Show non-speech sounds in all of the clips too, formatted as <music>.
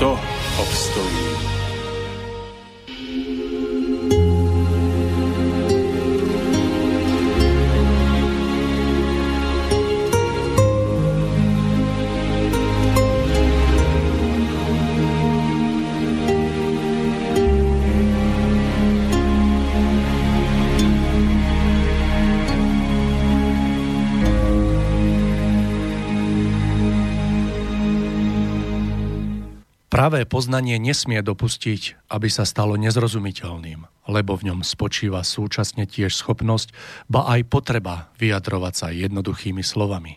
kto obstojí. Pravé poznanie nesmie dopustiť, aby sa stalo nezrozumiteľným, lebo v ňom spočíva súčasne tiež schopnosť, ba aj potreba vyjadrovať sa jednoduchými slovami.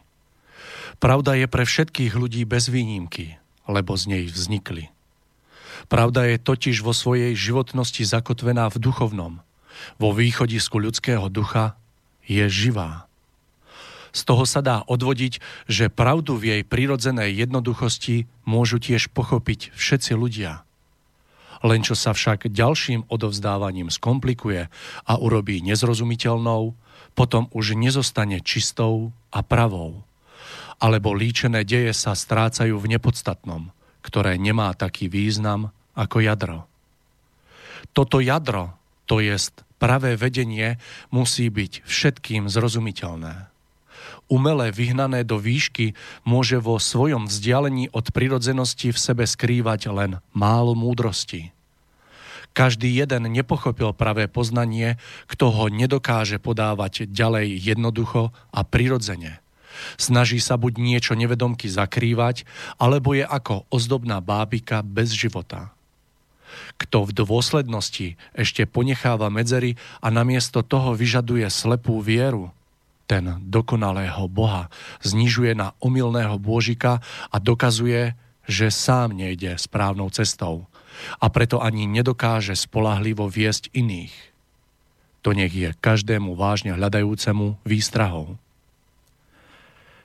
Pravda je pre všetkých ľudí bez výnimky, lebo z nej vznikli. Pravda je totiž vo svojej životnosti zakotvená v duchovnom. Vo východisku ľudského ducha je živá. Z toho sa dá odvodiť, že pravdu v jej prirodzenej jednoduchosti môžu tiež pochopiť všetci ľudia. Len čo sa však ďalším odovzdávaním skomplikuje a urobí nezrozumiteľnou, potom už nezostane čistou a pravou. Alebo líčené deje sa strácajú v nepodstatnom, ktoré nemá taký význam ako jadro. Toto jadro, to jest pravé vedenie, musí byť všetkým zrozumiteľné umelé vyhnané do výšky môže vo svojom vzdialení od prirodzenosti v sebe skrývať len málo múdrosti. Každý jeden nepochopil pravé poznanie, kto ho nedokáže podávať ďalej jednoducho a prirodzene. Snaží sa buď niečo nevedomky zakrývať, alebo je ako ozdobná bábika bez života. Kto v dôslednosti ešte ponecháva medzery a namiesto toho vyžaduje slepú vieru, ten dokonalého Boha znižuje na omylného Božika a dokazuje, že sám nejde správnou cestou a preto ani nedokáže spolahlivo viesť iných. To nech je každému vážne hľadajúcemu výstrahou.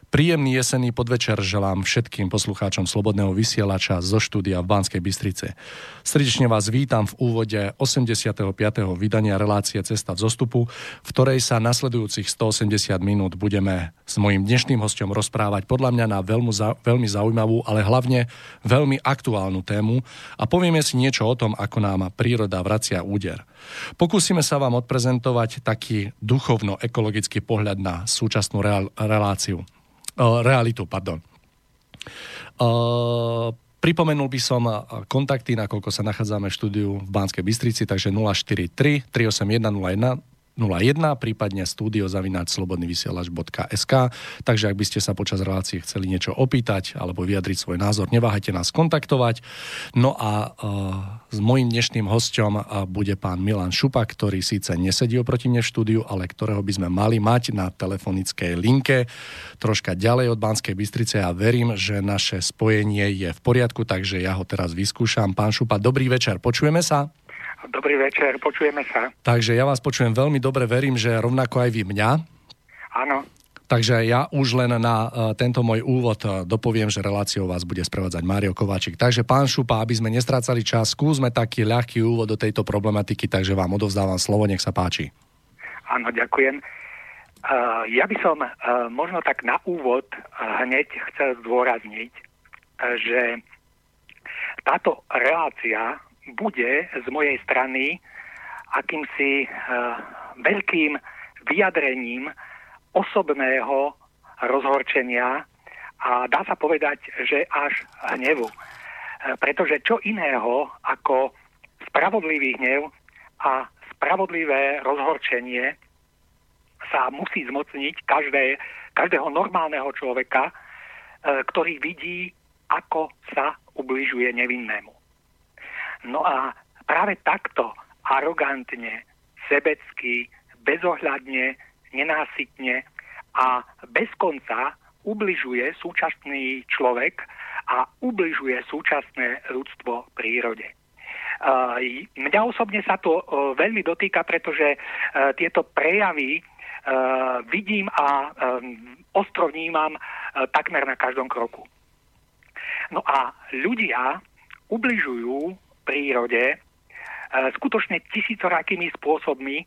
Príjemný jesenný podvečer želám všetkým poslucháčom Slobodného vysielača zo štúdia v Banskej Bystrice. Srdečne vás vítam v úvode 85. vydania relácie Cesta v zostupu, v ktorej sa nasledujúcich 180 minút budeme s mojim dnešným hostom rozprávať podľa mňa na veľmi, veľmi zaujímavú, ale hlavne veľmi aktuálnu tému a povieme si niečo o tom, ako nám príroda vracia úder. Pokúsime sa vám odprezentovať taký duchovno-ekologický pohľad na súčasnú reláciu realitu, pardon. Uh, Pripomenul by som kontakty, nakoľko sa nachádzame v štúdiu v Banskej Bystrici, takže 043 381 01 01, prípadne studiozavináč.slobodnyvysielač.sk Takže ak by ste sa počas relácie chceli niečo opýtať alebo vyjadriť svoj názor, neváhajte nás kontaktovať. No a uh, s mojím dnešným hostom uh, bude pán Milan Šupa, ktorý síce nesedí oproti mne v štúdiu, ale ktorého by sme mali mať na telefonickej linke troška ďalej od Banskej Bystrice a verím, že naše spojenie je v poriadku, takže ja ho teraz vyskúšam. Pán Šupa, dobrý večer, počujeme sa? Dobrý večer, počujeme sa. Takže ja vás počujem veľmi dobre, verím, že rovnako aj vy mňa. Áno. Takže ja už len na uh, tento môj úvod uh, dopoviem, že reláciou vás bude sprevádzať Mário Kováčik. Takže pán Šupa, aby sme nestrácali čas, skúsme taký ľahký úvod do tejto problematiky, takže vám odovzdávam slovo, nech sa páči. Áno, ďakujem. Uh, ja by som možno tak na úvod hneď chcel zdôrazniť, že táto relácia bude z mojej strany akýmsi uh, veľkým vyjadrením osobného rozhorčenia a dá sa povedať, že až hnevu. Uh, pretože čo iného ako spravodlivý hnev a spravodlivé rozhorčenie sa musí zmocniť každé, každého normálneho človeka, e, ktorý vidí, ako sa ubližuje nevinnému. No a práve takto arogantne, sebecky, bezohľadne, nenásytne a bez konca ubližuje súčasný človek a ubližuje súčasné ľudstvo prírode. Mňa osobne sa to veľmi dotýka, pretože tieto prejavy vidím a ostro vnímam takmer na každom kroku. No a ľudia ubližujú prírode skutočne tisícorakými spôsobmi,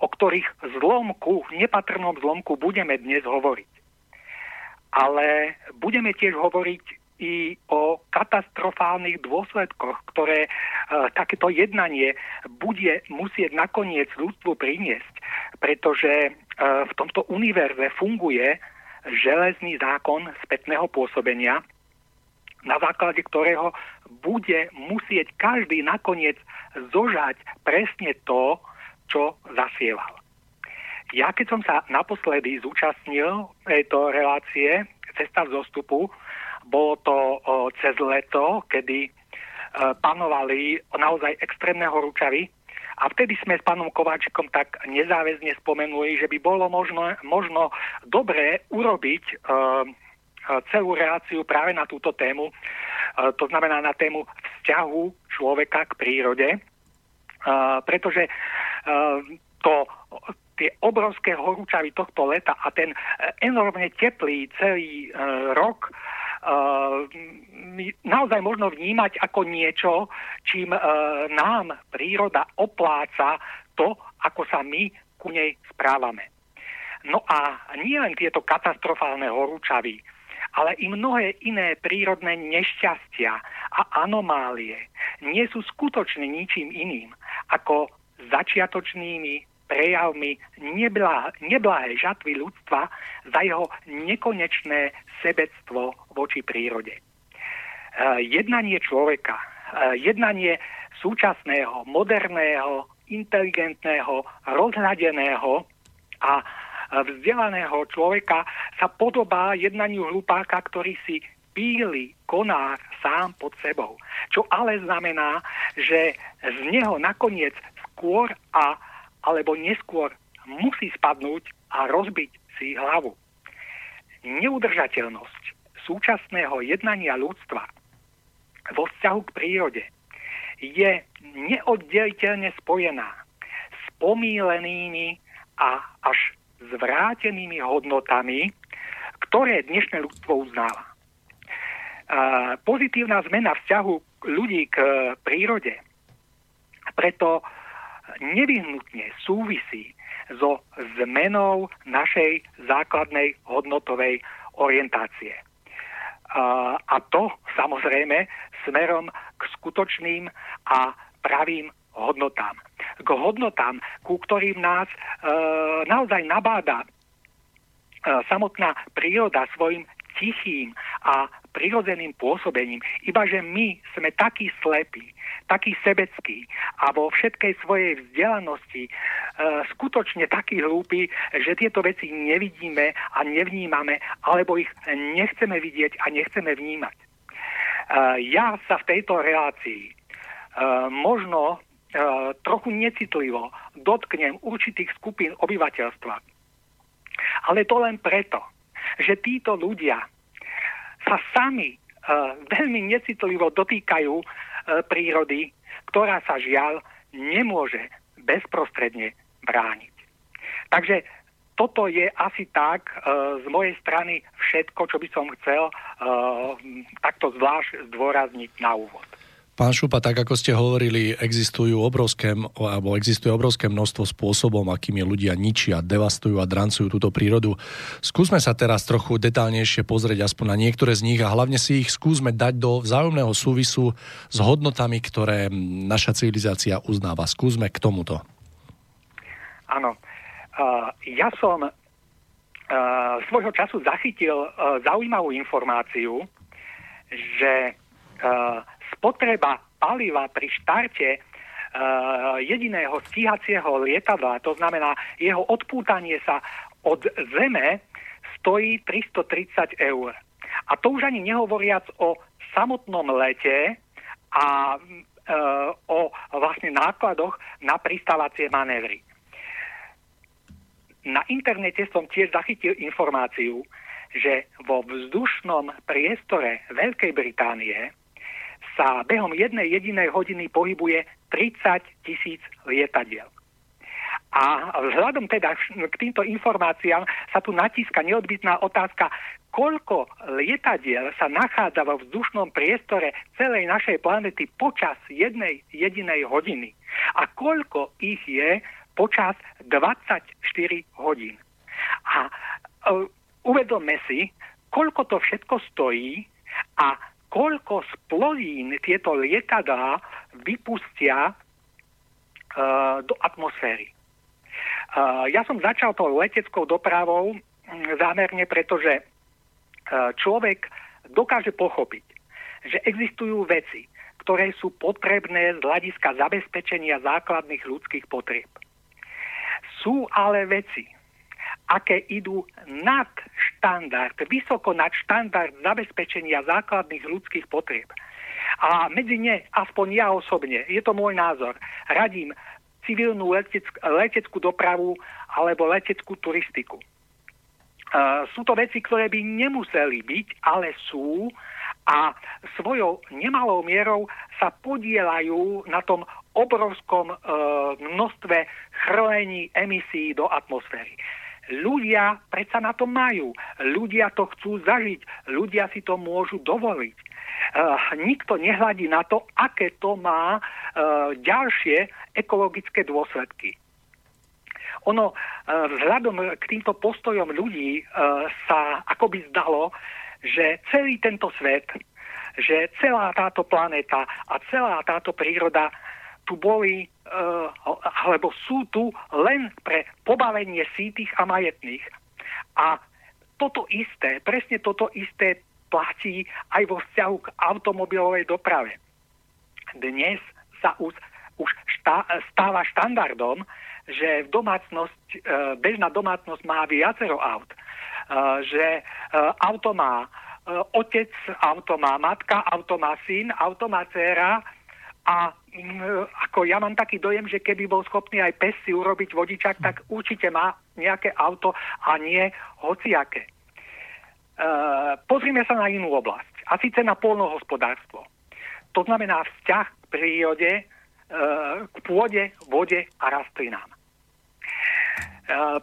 o ktorých zlomku, nepatrnom zlomku budeme dnes hovoriť. Ale budeme tiež hovoriť i o katastrofálnych dôsledkoch, ktoré e, takéto jednanie bude musieť nakoniec ľudstvu priniesť, pretože e, v tomto univerze funguje železný zákon spätného pôsobenia, na základe ktorého bude musieť každý nakoniec zožať presne to, čo zasieval. Ja keď som sa naposledy zúčastnil tejto relácie Cesta zostupu, bolo to cez leto, kedy e, panovali naozaj extrémne horúčavy a vtedy sme s pánom Kováčikom tak nezáväzne spomenuli, že by bolo možno, možno dobré urobiť e celú reláciu práve na túto tému, e, to znamená na tému vzťahu človeka k prírode, e, pretože to tie obrovské horúčavy tohto leta a ten enormne teplý celý rok naozaj možno vnímať ako niečo, čím nám príroda opláca to, ako sa my ku nej správame. No a nie len tieto katastrofálne horúčavy, ale i mnohé iné prírodné nešťastia a anomálie nie sú skutočne ničím iným ako začiatočnými prejavmi neblahé žatvy ľudstva za jeho nekonečné sebectvo voči prírode. E, jednanie človeka, e, jednanie súčasného, moderného, inteligentného, rozhľadeného a vzdelaného človeka sa podobá jednaniu hlupáka, ktorý si píli konár sám pod sebou. Čo ale znamená, že z neho nakoniec skôr a alebo neskôr musí spadnúť a rozbiť si hlavu. Neudržateľnosť súčasného jednania ľudstva vo vzťahu k prírode je neoddeliteľne spojená s pomílenými a až zvrátenými hodnotami, ktoré dnešné ľudstvo uznáva. Pozitívna zmena vzťahu ľudí k prírode preto nevyhnutne súvisí so zmenou našej základnej hodnotovej orientácie. A, a to samozrejme smerom k skutočným a pravým hodnotám. K hodnotám, ku ktorým nás e, naozaj nabáda e, samotná príroda svojim tichým a prirodzeným pôsobením. Iba že my sme takí slepí, taký sebecký a vo všetkej svojej vzdelanosti e, skutočne taký hlúpi, že tieto veci nevidíme a nevnímame, alebo ich nechceme vidieť a nechceme vnímať. E, ja sa v tejto relácii e, možno trochu necitlivo dotknem určitých skupín obyvateľstva. Ale to len preto, že títo ľudia sa sami uh, veľmi necitlivo dotýkajú uh, prírody, ktorá sa žiaľ nemôže bezprostredne brániť. Takže toto je asi tak z mojej strany všetko, čo by som chcel takto zvlášť zdôrazniť na úvod. Pán Šupa, tak ako ste hovorili, existujú obrovské, alebo existuje obrovské množstvo spôsobom, akými ľudia ničia, devastujú a drancujú túto prírodu. Skúsme sa teraz trochu detálnejšie pozrieť aspoň na niektoré z nich a hlavne si ich skúsme dať do vzájomného súvisu s hodnotami, ktoré naša civilizácia uznáva. Skúsme k tomuto. Áno. Uh, ja som uh, svojho času zachytil uh, zaujímavú informáciu, že uh, spotreba paliva pri štarte jediného stíhacieho lietadla, to znamená jeho odpútanie sa od zeme, stojí 330 eur. A to už ani nehovoriac o samotnom lete a e, o vlastne nákladoch na pristávacie manévry. Na internete som tiež zachytil informáciu, že vo vzdušnom priestore Veľkej Británie sa behom jednej jedinej hodiny pohybuje 30 tisíc lietadiel. A vzhľadom teda k týmto informáciám sa tu natíska neodbitná otázka, koľko lietadiel sa nachádza vo vzdušnom priestore celej našej planety počas jednej jedinej hodiny. A koľko ich je počas 24 hodín. A uh, uvedome si, koľko to všetko stojí a koľko z plodín tieto lietadlá vypustia uh, do atmosféry. Ja som začal tou leteckou dopravou zámerne, pretože e, človek dokáže pochopiť, že existujú veci, ktoré sú potrebné z hľadiska zabezpečenia základných ľudských potrieb. Sú ale veci, aké idú nad štandard, vysoko nad štandard zabezpečenia základných ľudských potrieb. A medzi ne, aspoň ja osobne, je to môj názor, radím civilnú leteck- leteckú dopravu alebo leteckú turistiku. Uh, sú to veci, ktoré by nemuseli byť, ale sú a svojou nemalou mierou sa podielajú na tom obrovskom uh, množstve chrlení emisí do atmosféry. Ľudia predsa na to majú. Ľudia to chcú zažiť. Ľudia si to môžu dovoliť. Uh, nikto nehľadí na to, aké to má uh, ďalšie ekologické dôsledky. Ono uh, vzhľadom k týmto postojom ľudí sa akoby zdalo, že celý tento svet, že celá táto planéta a celá táto príroda tu boli, uh, alebo sú tu len pre pobavenie sítych a majetných. A toto isté, presne toto isté platí aj vo vzťahu k automobilovej doprave. Dnes sa už, už šta, stáva štandardom, že v domácnosť, e, bežná domácnosť má viacero aut. E, že auto má otec, auto má matka, auto má syn, auto má dcera a ako ja mám taký dojem, že keby bol schopný aj pes si urobiť vodičak, tak určite má nejaké auto a nie hociaké. Eh, pozrime sa na inú oblasť, a síce na polnohospodárstvo. To znamená vzťah k prírode, e, k pôde, vode a rastlinám. E,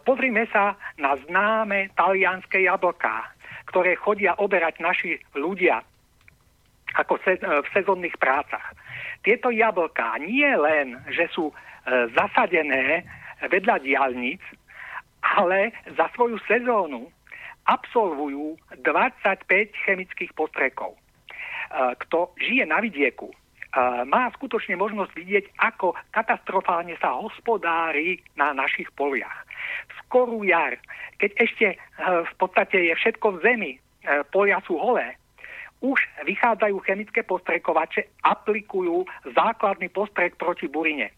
pozrime sa na známe talianské jablká, ktoré chodia oberať naši ľudia ako se, v sezónnych prácach. Tieto jablká nie len, že sú e, zasadené vedľa diálnic, ale za svoju sezónu absolvujú 25 chemických postrekov. E, kto žije na vidieku, e, má skutočne možnosť vidieť, ako katastrofálne sa hospodári na našich poliach. Skorú jar, keď ešte e, v podstate je všetko v zemi, polia sú holé, už vychádzajú chemické postrekovače, aplikujú základný postrek proti burine.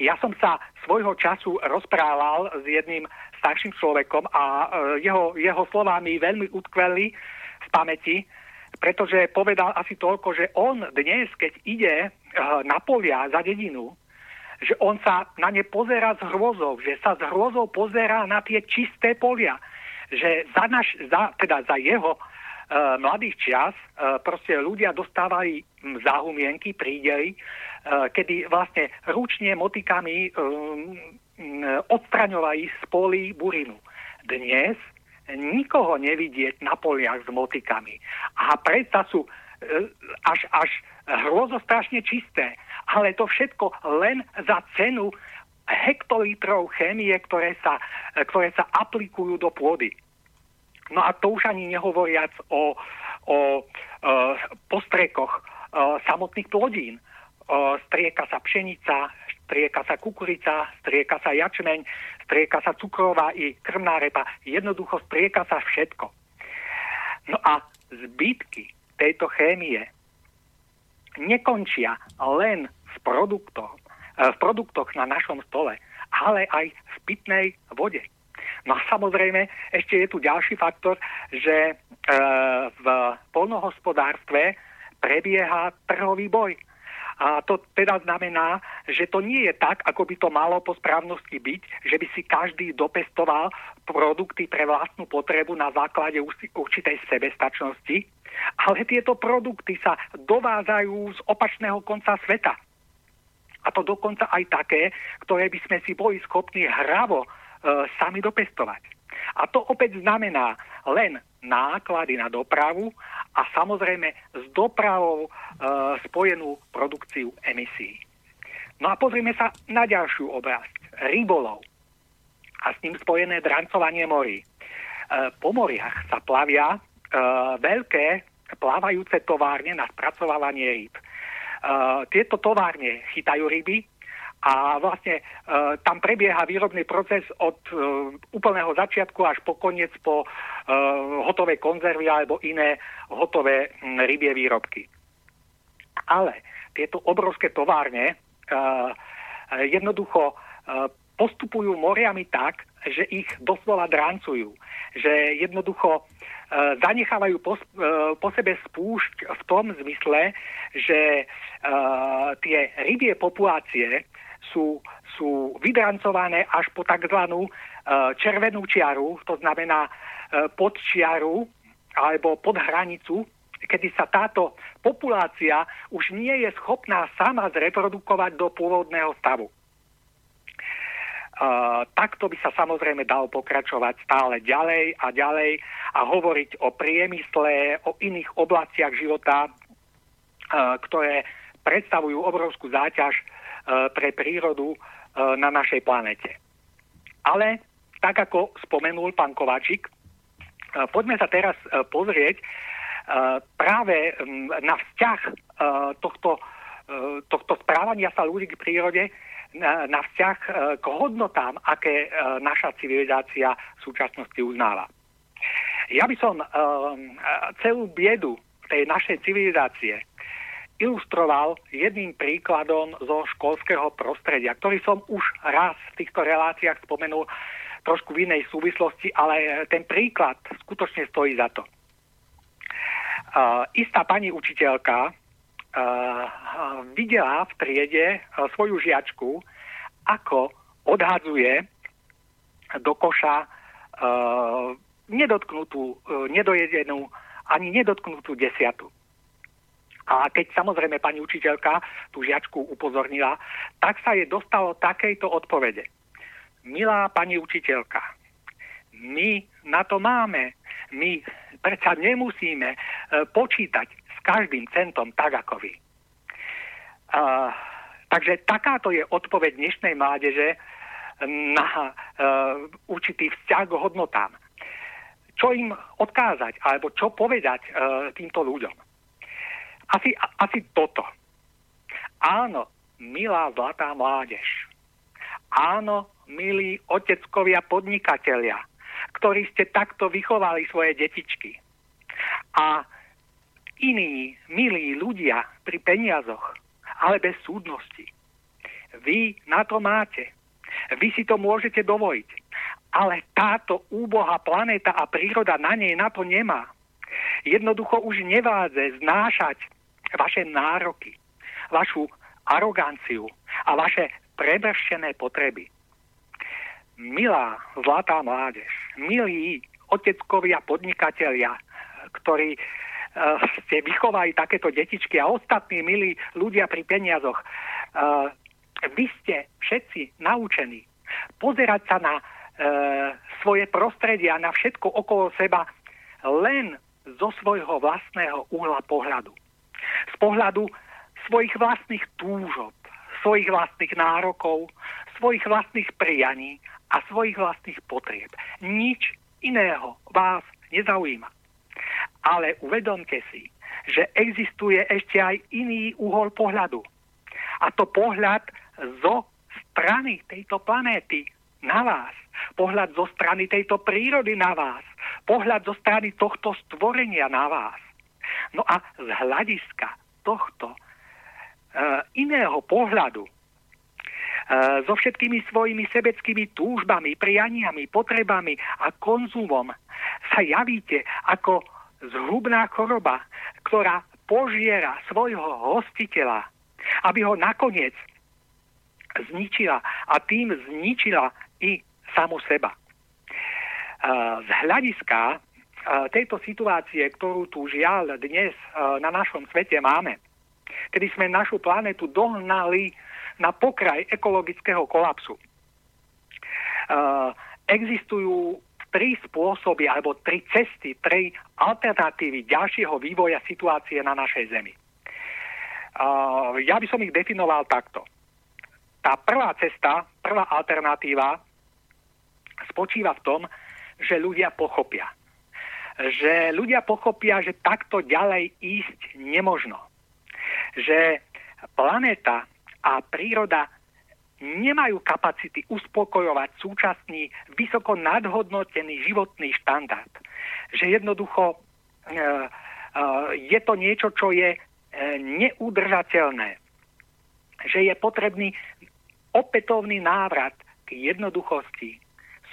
Ja som sa svojho času rozprával s jedným starším človekom a e, jeho, jeho slová mi veľmi utkveli v pamäti, pretože povedal asi toľko, že on dnes, keď ide e, na polia za dedinu, že on sa na ne pozera s hrôzou, že sa s hrôzou pozera na tie čisté polia, že za, naš, za, teda za jeho mladých čas uh, proste ľudia dostávali záhumienky, prídeli, uh, kedy vlastne ručne motikami odstraňovali z polí burinu. Dnes nikoho nevidieť na poliach s motikami. A predsa sú e, až, až hrozostrašne čisté. Ale to všetko len za cenu hektolitrov chémie, ktoré sa, ktoré sa aplikujú do pôdy. No a to už ani nehovoriac o, o, e, postrekoch e, samotných plodín. O, strieka sa pšenica, strieka sa kukurica, strieka sa jačmeň, strieka sa cukrová i krmná repa. Jednoducho strieka sa všetko. No a zbytky tejto chémie nekončia len v produktoch, v produktoch na našom stole, ale aj v pitnej vode. No a samozrejme, ešte je tu ďalší faktor, že v polnohospodárstve prebieha trhový boj. A to teda znamená, že to nie je tak, ako by to malo po správnosti byť, že by si každý dopestoval produkty pre vlastnú potrebu na základe určitej sebestačnosti, ale tieto produkty sa dovážajú z opačného konca sveta. A to dokonca aj také, ktoré by sme si boli schopní hravo e, sami dopestovať. A to opäť znamená len náklady na dopravu a samozrejme s dopravou e, spojenú produkciu emisí. No a pozrime sa na ďalšiu oblasť. Rybolov a s ním spojené drancovanie morí. E, po moriach sa plavia e, veľké plávajúce továrne na spracovávanie rýb. E, tieto továrne chytajú ryby, a vlastne e, tam prebieha výrobný proces od e, úplného začiatku až po koniec po e, hotové konzervy alebo iné hotové rybie výrobky. Ale tieto obrovské továrne e, jednoducho e, postupujú moriami tak, že ich doslova dráncujú. Že jednoducho e, zanechávajú po, e, po sebe spúšť v tom zmysle, že e, tie rybie populácie sú, sú vydrancované až po tzv. E, červenú čiaru, to znamená e, pod čiaru alebo pod hranicu, kedy sa táto populácia už nie je schopná sama zreprodukovať do pôvodného stavu. Uh, takto by sa samozrejme dalo pokračovať stále ďalej a ďalej a hovoriť o priemysle, o iných oblastiach života, uh, ktoré predstavujú obrovskú záťaž pre prírodu e, na našej planete. Ale tak ako spomenul pán Kováčik, e, poďme sa teraz pozrieť práve na vzťah tohto, tohto správania sa ľudí k prírode, na vzťah k hodnotám, aké naša civilizácia v súčasnosti uznáva. Ja by som celú biedu tej našej civilizácie ilustroval jedným príkladom zo školského prostredia, ktorý som už raz v týchto reláciách spomenul trošku v inej súvislosti, ale ten príklad skutočne stojí za to. Uh, istá pani učiteľka uh, videla v triede uh, svoju žiačku, ako odhadzuje do koša uh, nedotknutú, uh, nedojedenú ani nedotknutú desiatu. A keď samozrejme pani učiteľka tú žiačku upozornila, tak sa jej dostalo takejto odpovede. Milá pani učiteľka, my na to máme. My predsa nemusíme e, počítať s každým centom tak ako vy. Uh, takže takáto je odpoveď dnešnej mládeže na uh, určitý vzťah k hodnotám. Čo im odkázať, alebo čo povedať uh, týmto ľuďom? Asi, asi toto. Áno, milá zlatá mládež. Áno, milí oteckovia podnikatelia, ktorí ste takto vychovali svoje detičky. A iní, milí ľudia pri peniazoch, ale bez súdnosti. Vy na to máte. Vy si to môžete dovoliť. Ale táto úbohá planéta a príroda na nej na to nemá. Jednoducho už nevádze znášať vaše nároky, vašu aroganciu a vaše prebršené potreby. Milá zlatá mládež, milí oteckovia podnikatelia, ktorí uh, ste vychovali takéto detičky a ostatní milí ľudia pri peniazoch, uh, vy ste všetci naučení pozerať sa na uh, svoje prostredia, na všetko okolo seba len zo svojho vlastného uhla pohľadu z pohľadu svojich vlastných túžob, svojich vlastných nárokov, svojich vlastných prianí a svojich vlastných potrieb. Nič iného vás nezaujíma. Ale uvedomte si, že existuje ešte aj iný uhol pohľadu. A to pohľad zo strany tejto planéty na vás. Pohľad zo strany tejto prírody na vás. Pohľad zo strany tohto stvorenia na vás. No a z hľadiska tohto iného pohľadu, e, so všetkými svojimi sebeckými túžbami, prianiami, potrebami a konzumom sa javíte ako zhubná choroba, ktorá požiera svojho hostiteľa, aby ho nakoniec zničila a tým zničila i samu seba. Z hľadiska tejto situácie, ktorú tu žiaľ dnes na našom svete máme, kedy sme našu planetu dohnali na pokraj ekologického kolapsu, existujú tri spôsoby alebo tri cesty, tri alternatívy ďalšieho vývoja situácie na našej Zemi. Ja by som ich definoval takto. Tá prvá cesta, prvá alternatíva spočíva v tom, že ľudia pochopia. Že ľudia pochopia, že takto ďalej ísť nemožno. Že planéta a príroda nemajú kapacity uspokojovať súčasný vysoko nadhodnotený životný štandard. Že jednoducho e, e, je to niečo, čo je e, neudržateľné. Že je potrebný opätovný návrat k jednoduchosti,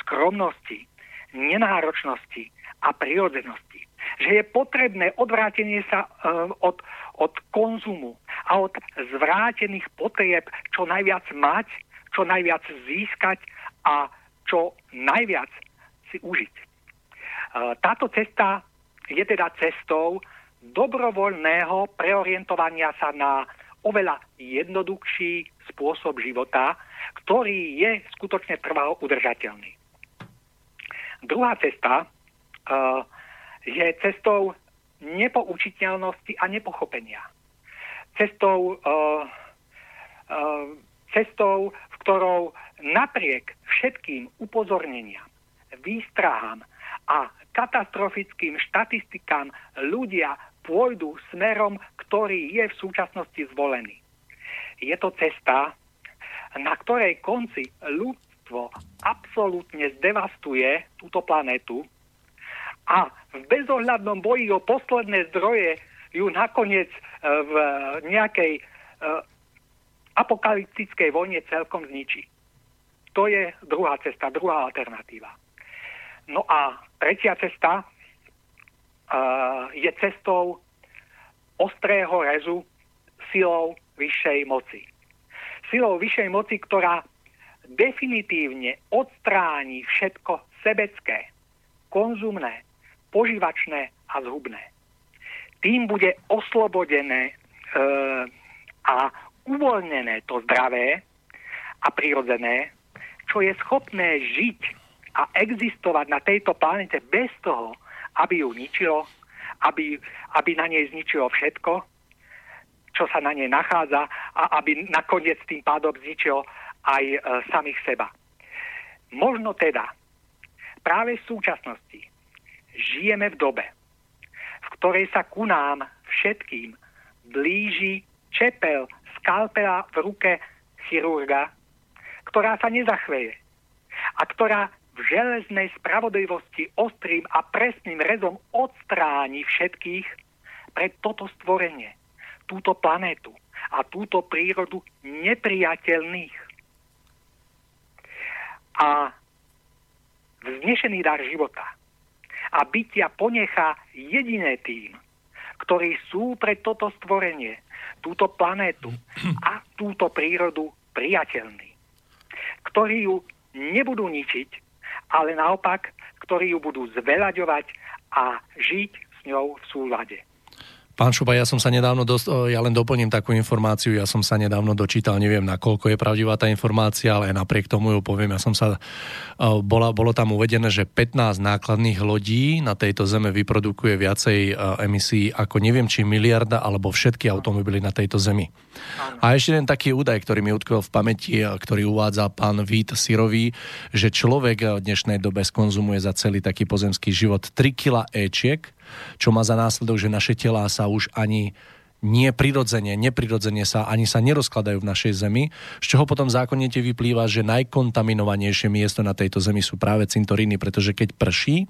skromnosti, nenáročnosti a prirodzenosti. Že je potrebné odvrátenie sa od, od konzumu a od zvrátených potrieb čo najviac mať, čo najviac získať a čo najviac si užiť. E, táto cesta je teda cestou dobrovoľného preorientovania sa na oveľa jednoduchší spôsob života, ktorý je skutočne trvalo udržateľný. Druhá cesta je cestou nepoučiteľnosti a nepochopenia. Cestou, uh, uh, cestou, v ktorou napriek všetkým upozorneniam, výstrahám a katastrofickým štatistikám ľudia pôjdu smerom, ktorý je v súčasnosti zvolený. Je to cesta, na ktorej konci ľudstvo absolútne zdevastuje túto planetu a v bezohľadnom boji o posledné zdroje ju nakoniec e, v nejakej e, apokalyptickej vojne celkom zničí. To je druhá cesta, druhá alternatíva. No a tretia cesta je cestou ostrého rezu silou vyššej moci. Silou vyššej moci, ktorá definitívne odstráni všetko sebecké, konzumné, požívačné a zhubné. Tým bude oslobodené e, a uvoľnené to zdravé a prirodzené, čo je schopné žiť a existovať na tejto planete bez toho, aby ju ničilo, aby, aby na nej zničilo všetko, čo sa na nej nachádza a aby nakoniec tým pádom zničilo aj e, samých seba. Možno teda práve v súčasnosti žijeme v dobe, v ktorej sa ku nám všetkým blíži čepel skalpela v ruke chirurga, ktorá sa nezachveje a ktorá v železnej spravodlivosti ostrým a presným rezom odstráni všetkých pre toto stvorenie, túto planétu a túto prírodu nepriateľných. A vznešený dar života a bytia ponechá jediné tým, ktorí sú pre toto stvorenie, túto planétu a túto prírodu priateľní. Ktorí ju nebudú ničiť, ale naopak, ktorí ju budú zveľaďovať a žiť s ňou v súlade. Pán Šuba, ja som sa nedávno, dosť, ja len doplním takú informáciu, ja som sa nedávno dočítal, neviem na koľko je pravdivá tá informácia, ale napriek tomu ju poviem, ja som sa, bola, bolo tam uvedené, že 15 nákladných lodí na tejto zeme vyprodukuje viacej emisí ako neviem či miliarda alebo všetky automobily na tejto zemi. A ešte jeden taký údaj, ktorý mi utkvel v pamäti, ktorý uvádza pán Vít Sirový, že človek v dnešnej dobe skonzumuje za celý taký pozemský život 3 kg Ečiek, čo má za následok, že naše telá sa už ani nie prirodzene, neprirodzene sa ani sa nerozkladajú v našej zemi, z čoho potom zákonite vyplýva, že najkontaminovanejšie miesto na tejto zemi sú práve cintoríny, pretože keď prší,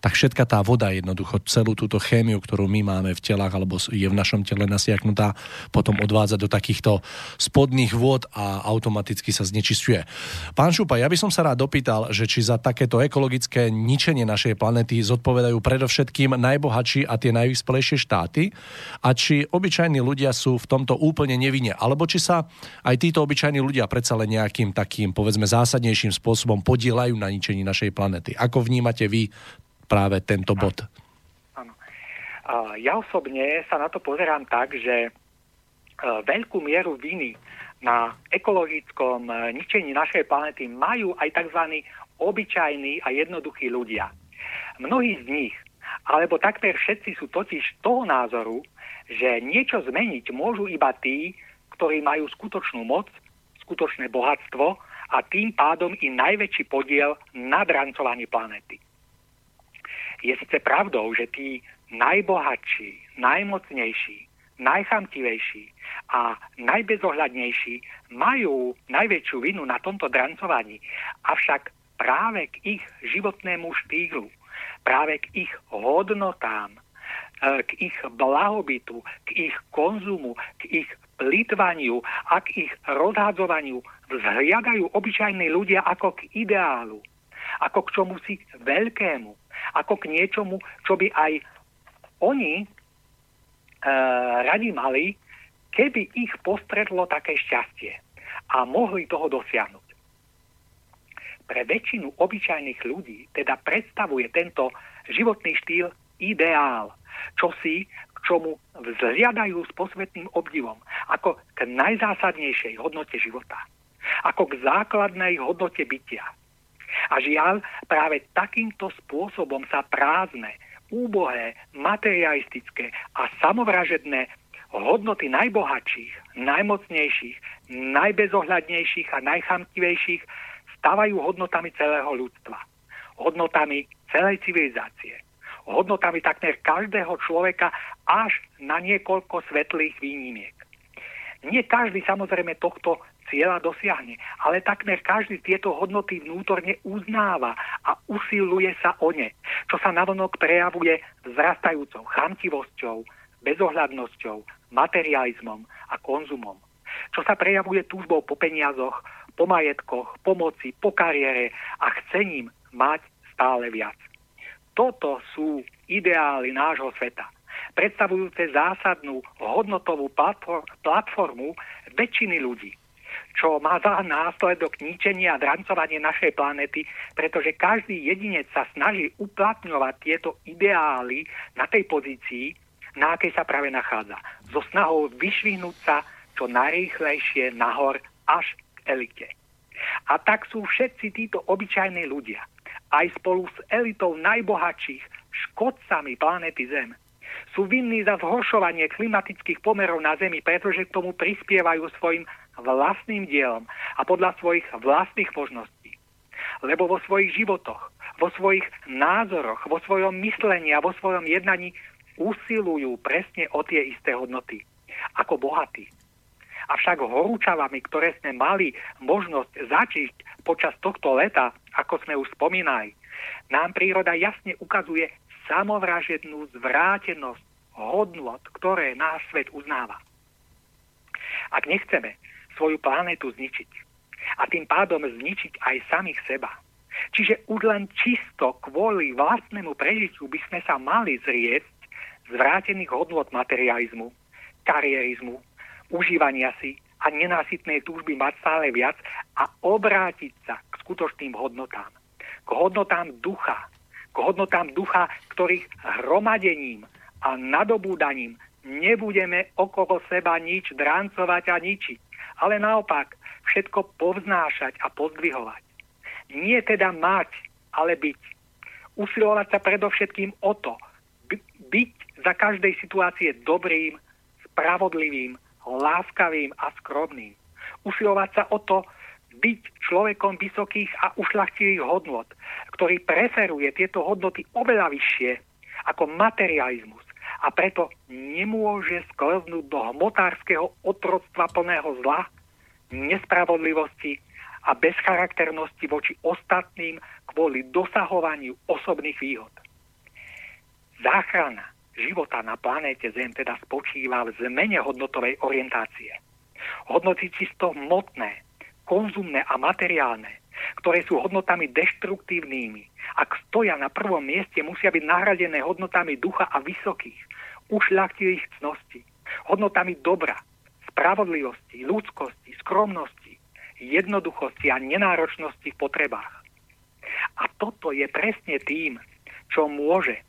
tak všetka tá voda jednoducho, celú túto chémiu, ktorú my máme v telách alebo je v našom tele nasiaknutá, potom odvádza do takýchto spodných vôd a automaticky sa znečistuje. Pán Šupa, ja by som sa rád dopýtal, že či za takéto ekologické ničenie našej planety zodpovedajú predovšetkým najbohatší a tie najvyspelejšie štáty a či obyčajní ľudia sú v tomto úplne nevinne, alebo či sa aj títo obyčajní ľudia predsa len nejakým takým, povedzme, zásadnejším spôsobom podielajú na ničení našej planety. Ako vnímate vy práve tento bod? Áno. Ja osobne sa na to pozerám tak, že e, veľkú mieru viny na ekologickom e, ničení našej planety majú aj tzv. obyčajní a jednoduchí ľudia. Mnohí z nich, alebo takmer všetci sú totiž toho názoru, že niečo zmeniť môžu iba tí, ktorí majú skutočnú moc, skutočné bohatstvo a tým pádom i najväčší podiel na drancovaní planety. Je síce pravdou, že tí najbohatší, najmocnejší, najchamtivejší a najbezohľadnejší majú najväčšiu vinu na tomto drancovaní, avšak práve k ich životnému štýlu, práve k ich hodnotám, k ich blahobytu, k ich konzumu, k ich plýtvaniu a k ich rozhádzovaniu vzhliadajú obyčajní ľudia ako k ideálu, ako k čomu si veľkému, ako k niečomu, čo by aj oni e, radi mali, keby ich postredlo také šťastie a mohli toho dosiahnuť. Pre väčšinu obyčajných ľudí teda predstavuje tento životný štýl ideál, čosi, k čomu vzhliadajú s posvetným obdivom, ako k najzásadnejšej hodnote života, ako k základnej hodnote bytia. A žiaľ, práve takýmto spôsobom sa prázdne, úbohé, materialistické a samovražedné hodnoty najbohatších, najmocnejších, najbezohľadnejších a najchamtivejších stávajú hodnotami celého ľudstva, hodnotami celej civilizácie hodnotami takmer každého človeka až na niekoľko svetlých výnimiek. Nie každý samozrejme tohto cieľa dosiahne, ale takmer každý tieto hodnoty vnútorne uznáva a usiluje sa o ne, čo sa navonok prejavuje vzrastajúcou chamtivosťou, bezohľadnosťou, materializmom a konzumom, čo sa prejavuje túžbou po peniazoch, po majetkoch, pomoci, po kariére a chcením mať stále viac. Toto sú ideály nášho sveta, predstavujúce zásadnú hodnotovú platformu väčšiny ľudí, čo má za následok ničenia a drancovanie našej planety, pretože každý jedinec sa snaží uplatňovať tieto ideály na tej pozícii, na akej sa práve nachádza. So snahou vyšvihnúť sa čo najrýchlejšie nahor až k elite. A tak sú všetci títo obyčajní ľudia – aj spolu s elitou najbohatších škodcami planéty Zem. Sú vinní za zhoršovanie klimatických pomerov na Zemi, pretože k tomu prispievajú svojim vlastným dielom a podľa svojich vlastných možností. Lebo vo svojich životoch, vo svojich názoroch, vo svojom myslení a vo svojom jednaní usilujú presne o tie isté hodnoty. Ako bohatí. Avšak horúčavami, ktoré sme mali možnosť začiť počas tohto leta, ako sme už spomínali, nám príroda jasne ukazuje samovražednú zvrátenosť hodnot, ktoré náš svet uznáva. Ak nechceme svoju planetu zničiť a tým pádom zničiť aj samých seba, čiže už len čisto kvôli vlastnému prežitiu by sme sa mali zrieť zvrátených hodnot materializmu, karierizmu, užívania si a nenásytnej túžby mať stále viac a obrátiť sa k skutočným hodnotám. K hodnotám ducha. K hodnotám ducha, ktorých hromadením a nadobúdaním nebudeme okolo seba nič drancovať a ničiť, ale naopak všetko povznášať a pozdvihovať. Nie teda mať, ale byť. Usilovať sa predovšetkým o to, byť za každej situácie dobrým, spravodlivým, láskavým a skromným. Usilovať sa o to byť človekom vysokých a ušlachtilých hodnot, ktorý preferuje tieto hodnoty oveľa vyššie ako materializmus a preto nemôže sklznúť do hmotárskeho otroctva plného zla, nespravodlivosti a bezcharakternosti voči ostatným kvôli dosahovaniu osobných výhod. Záchrana života na planéte Zem teda spočíva v zmene hodnotovej orientácie. Hodnoty čisto hmotné, konzumné a materiálne, ktoré sú hodnotami deštruktívnymi, ak stoja na prvom mieste, musia byť nahradené hodnotami ducha a vysokých, ušľachtilých cností, hodnotami dobra, spravodlivosti, ľudskosti, skromnosti, jednoduchosti a nenáročnosti v potrebách. A toto je presne tým, čo môže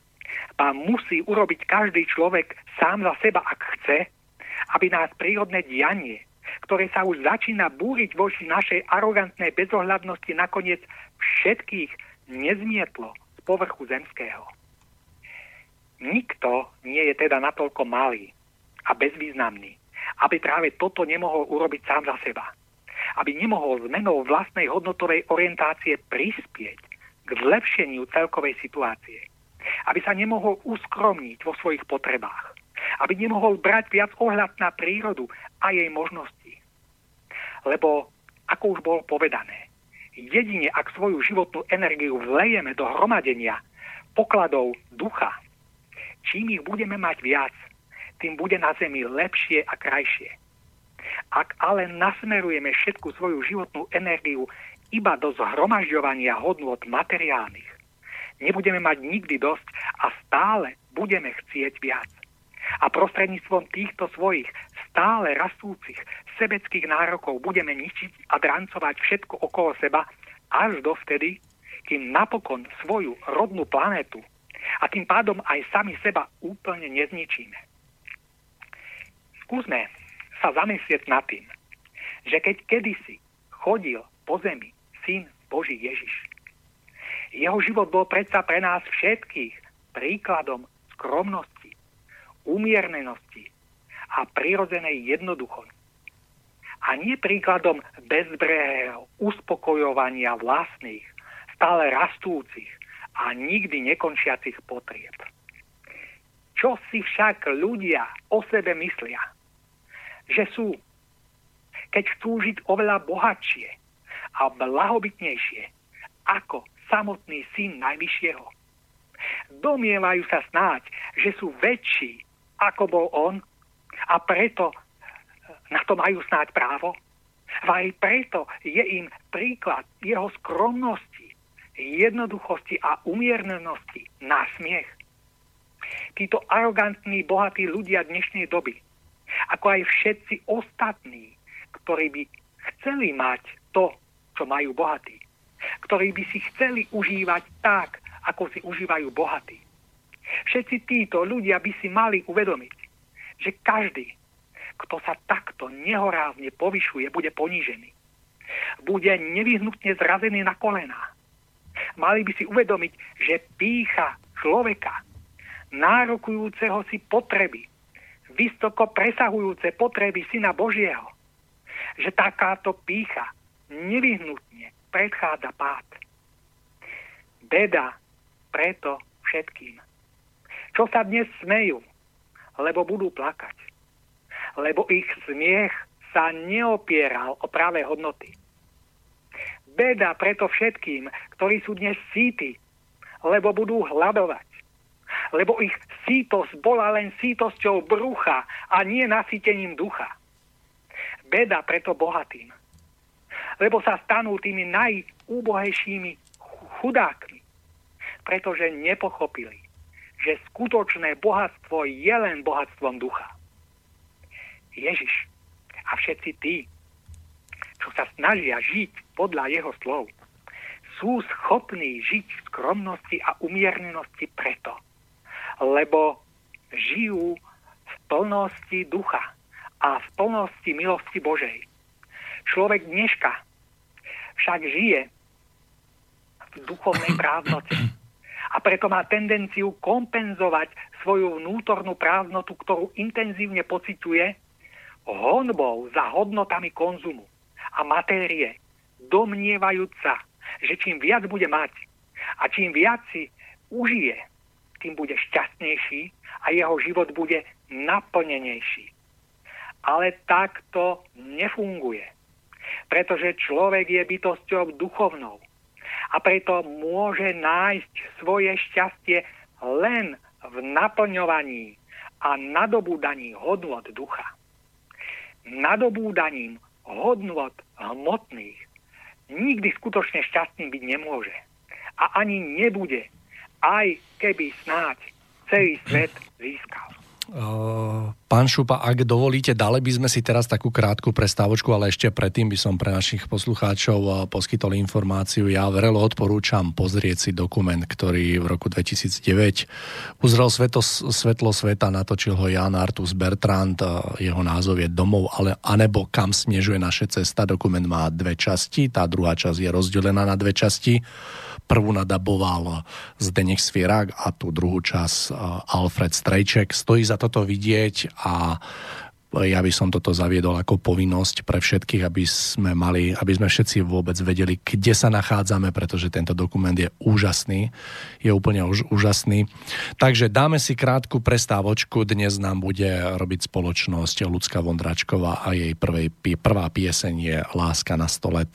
a musí urobiť každý človek sám za seba, ak chce, aby nás prírodné dianie, ktoré sa už začína búriť voči našej arogantnej bezohľadnosti, nakoniec všetkých nezmietlo z povrchu zemského. Nikto nie je teda natoľko malý a bezvýznamný, aby práve toto nemohol urobiť sám za seba. Aby nemohol zmenou vlastnej hodnotovej orientácie prispieť k zlepšeniu celkovej situácie. Aby sa nemohol uskromniť vo svojich potrebách. Aby nemohol brať viac ohľad na prírodu a jej možnosti. Lebo, ako už bolo povedané, jedine ak svoju životnú energiu vlejeme do hromadenia pokladov ducha, čím ich budeme mať viac, tým bude na Zemi lepšie a krajšie. Ak ale nasmerujeme všetku svoju životnú energiu iba do zhromažďovania hodnôt materiálnych, nebudeme mať nikdy dosť a stále budeme chcieť viac. A prostredníctvom týchto svojich stále rastúcich sebeckých nárokov budeme ničiť a drancovať všetko okolo seba až dovtedy, kým napokon svoju rodnú planetu a tým pádom aj sami seba úplne nezničíme. Skúsme sa zamyslieť nad tým, že keď kedysi chodil po zemi syn Boží Ježiš, jeho život bol predsa pre nás všetkých príkladom skromnosti, umiernenosti a prirodzenej jednoduchosti. A nie príkladom bezbrehého uspokojovania vlastných, stále rastúcich a nikdy nekončiacich potrieb. Čo si však ľudia o sebe myslia? Že sú, keď chcú žiť oveľa bohatšie a blahobytnejšie ako samotný syn Najvyššieho. Domievajú sa snáď, že sú väčší, ako bol on a preto na to majú snáď právo. A aj preto je im príklad jeho skromnosti, jednoduchosti a umiernenosti na smiech. Títo arogantní, bohatí ľudia dnešnej doby, ako aj všetci ostatní, ktorí by chceli mať to, čo majú bohatí, ktorí by si chceli užívať tak, ako si užívajú bohatí. Všetci títo ľudia by si mali uvedomiť, že každý, kto sa takto nehorázne povyšuje, bude ponížený. Bude nevyhnutne zrazený na kolená. Mali by si uvedomiť, že pícha človeka, nárokujúceho si potreby, vysoko presahujúce potreby Syna Božieho, že takáto pícha nevyhnutne predchádza pád. Beda preto všetkým. Čo sa dnes smejú, lebo budú plakať. Lebo ich smiech sa neopieral o práve hodnoty. Beda preto všetkým, ktorí sú dnes síti, lebo budú hľadovať. Lebo ich sítosť bola len sítosťou brucha a nie nasýtením ducha. Beda preto bohatým, lebo sa stanú tými najúbohejšími chudákmi, pretože nepochopili, že skutočné bohatstvo je len bohatstvom ducha. Ježiš a všetci tí, čo sa snažia žiť podľa jeho slov, sú schopní žiť v skromnosti a umiernenosti preto, lebo žijú v plnosti ducha a v plnosti milosti Božej. Človek dneška však žije v duchovnej prázdnote. A preto má tendenciu kompenzovať svoju vnútornú prázdnotu, ktorú intenzívne pociťuje honbou za hodnotami konzumu a matérie, domnievajúc sa, že čím viac bude mať a čím viac si užije, tým bude šťastnejší a jeho život bude naplnenejší. Ale tak to nefunguje. Pretože človek je bytosťou duchovnou. A preto môže nájsť svoje šťastie len v naplňovaní a nadobúdaní hodnot ducha. Nadobúdaním hodnot hmotných nikdy skutočne šťastný byť nemôže. A ani nebude, aj keby snáď celý svet získal. Pán Šupa, ak dovolíte, dali by sme si teraz takú krátku prestávočku, ale ešte predtým by som pre našich poslucháčov poskytol informáciu. Ja vrelo odporúčam pozrieť si dokument, ktorý v roku 2009 uzrel sveto, svetlo sveta, natočil ho Jan Artus Bertrand, jeho názov je Domov, ale anebo Kam snežuje naše cesta. Dokument má dve časti, tá druhá časť je rozdelená na dve časti prvú nadaboval Zdenek Svierák a tú druhú čas Alfred Strejček. Stojí za toto vidieť a ja by som toto zaviedol ako povinnosť pre všetkých, aby sme mali, aby sme všetci vôbec vedeli, kde sa nachádzame, pretože tento dokument je úžasný, je úplne už, úžasný. Takže dáme si krátku prestávočku, dnes nám bude robiť spoločnosť Lucka Vondračková a jej prvej, prvá pieseň je Láska na 100 let.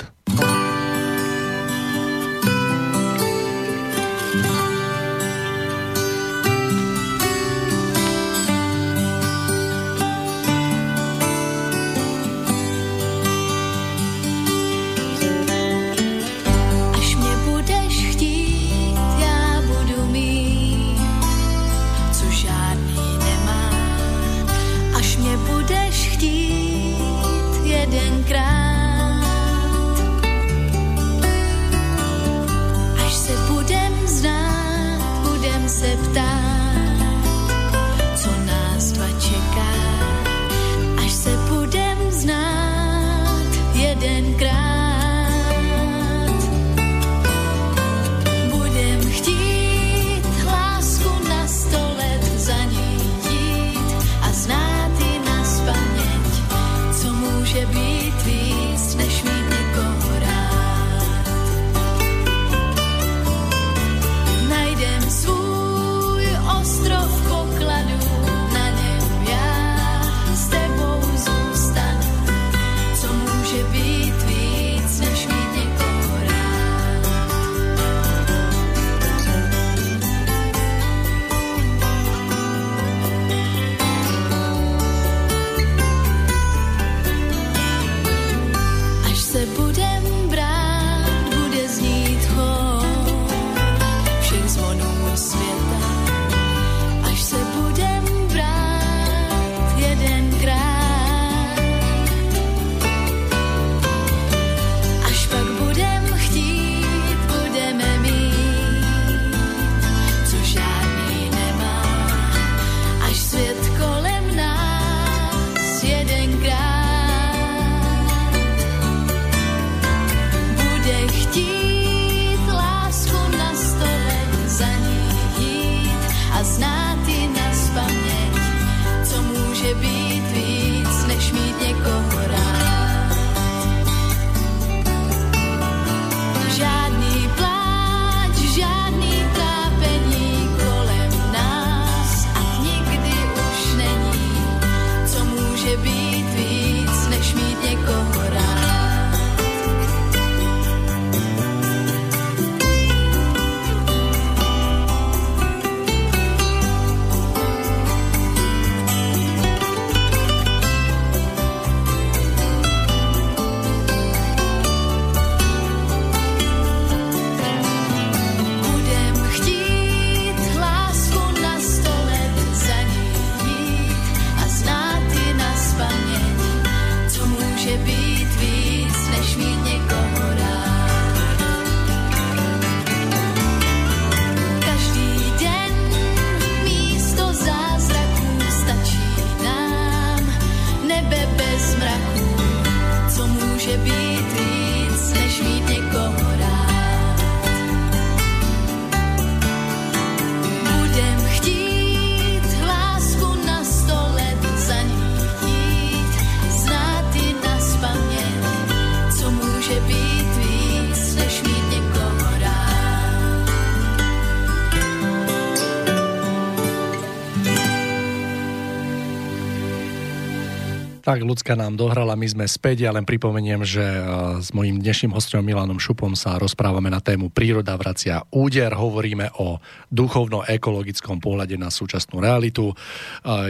Ľudská nám dohrala, my sme späť. Ja len pripomeniem, že e, s mojím dnešným hostom Milanom Šupom sa rozprávame na tému Príroda vracia úder. Hovoríme o duchovno-ekologickom pohľade na súčasnú realitu. E,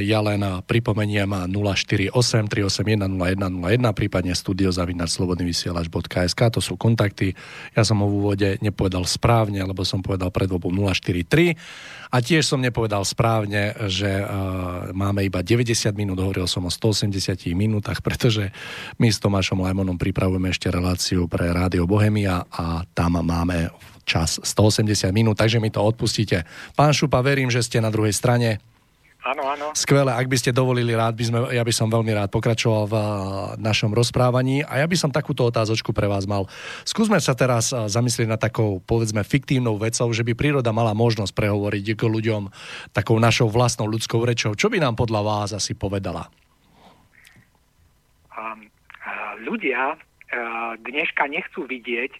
ja len pripomeniem 048 381 0101, prípadne studiozavinačslobodnyvysielač.sk, to sú kontakty. Ja som ho v úvode nepovedal správne, lebo som povedal pred 043 a tiež som nepovedal správne, že uh, máme iba 90 minút, hovoril som o 180 minútach, <laughs> pretože my s Tomášom Lajmonom pripravujeme ešte reláciu pre Rádio Bohemia a tam máme čas 180 minút, takže mi to odpustíte. Pán Šupa, verím, že ste na druhej strane. Áno, áno. Skvelé, ak by ste dovolili, rád by sme, ja by som veľmi rád pokračoval v našom rozprávaní a ja by som takúto otázočku pre vás mal. Skúsme sa teraz zamyslieť na takou, povedzme, fiktívnou vecou, že by príroda mala možnosť prehovoriť k ľuďom takou našou vlastnou ľudskou rečou. Čo by nám podľa vás asi povedala? Um, ľudia dneška nechcú vidieť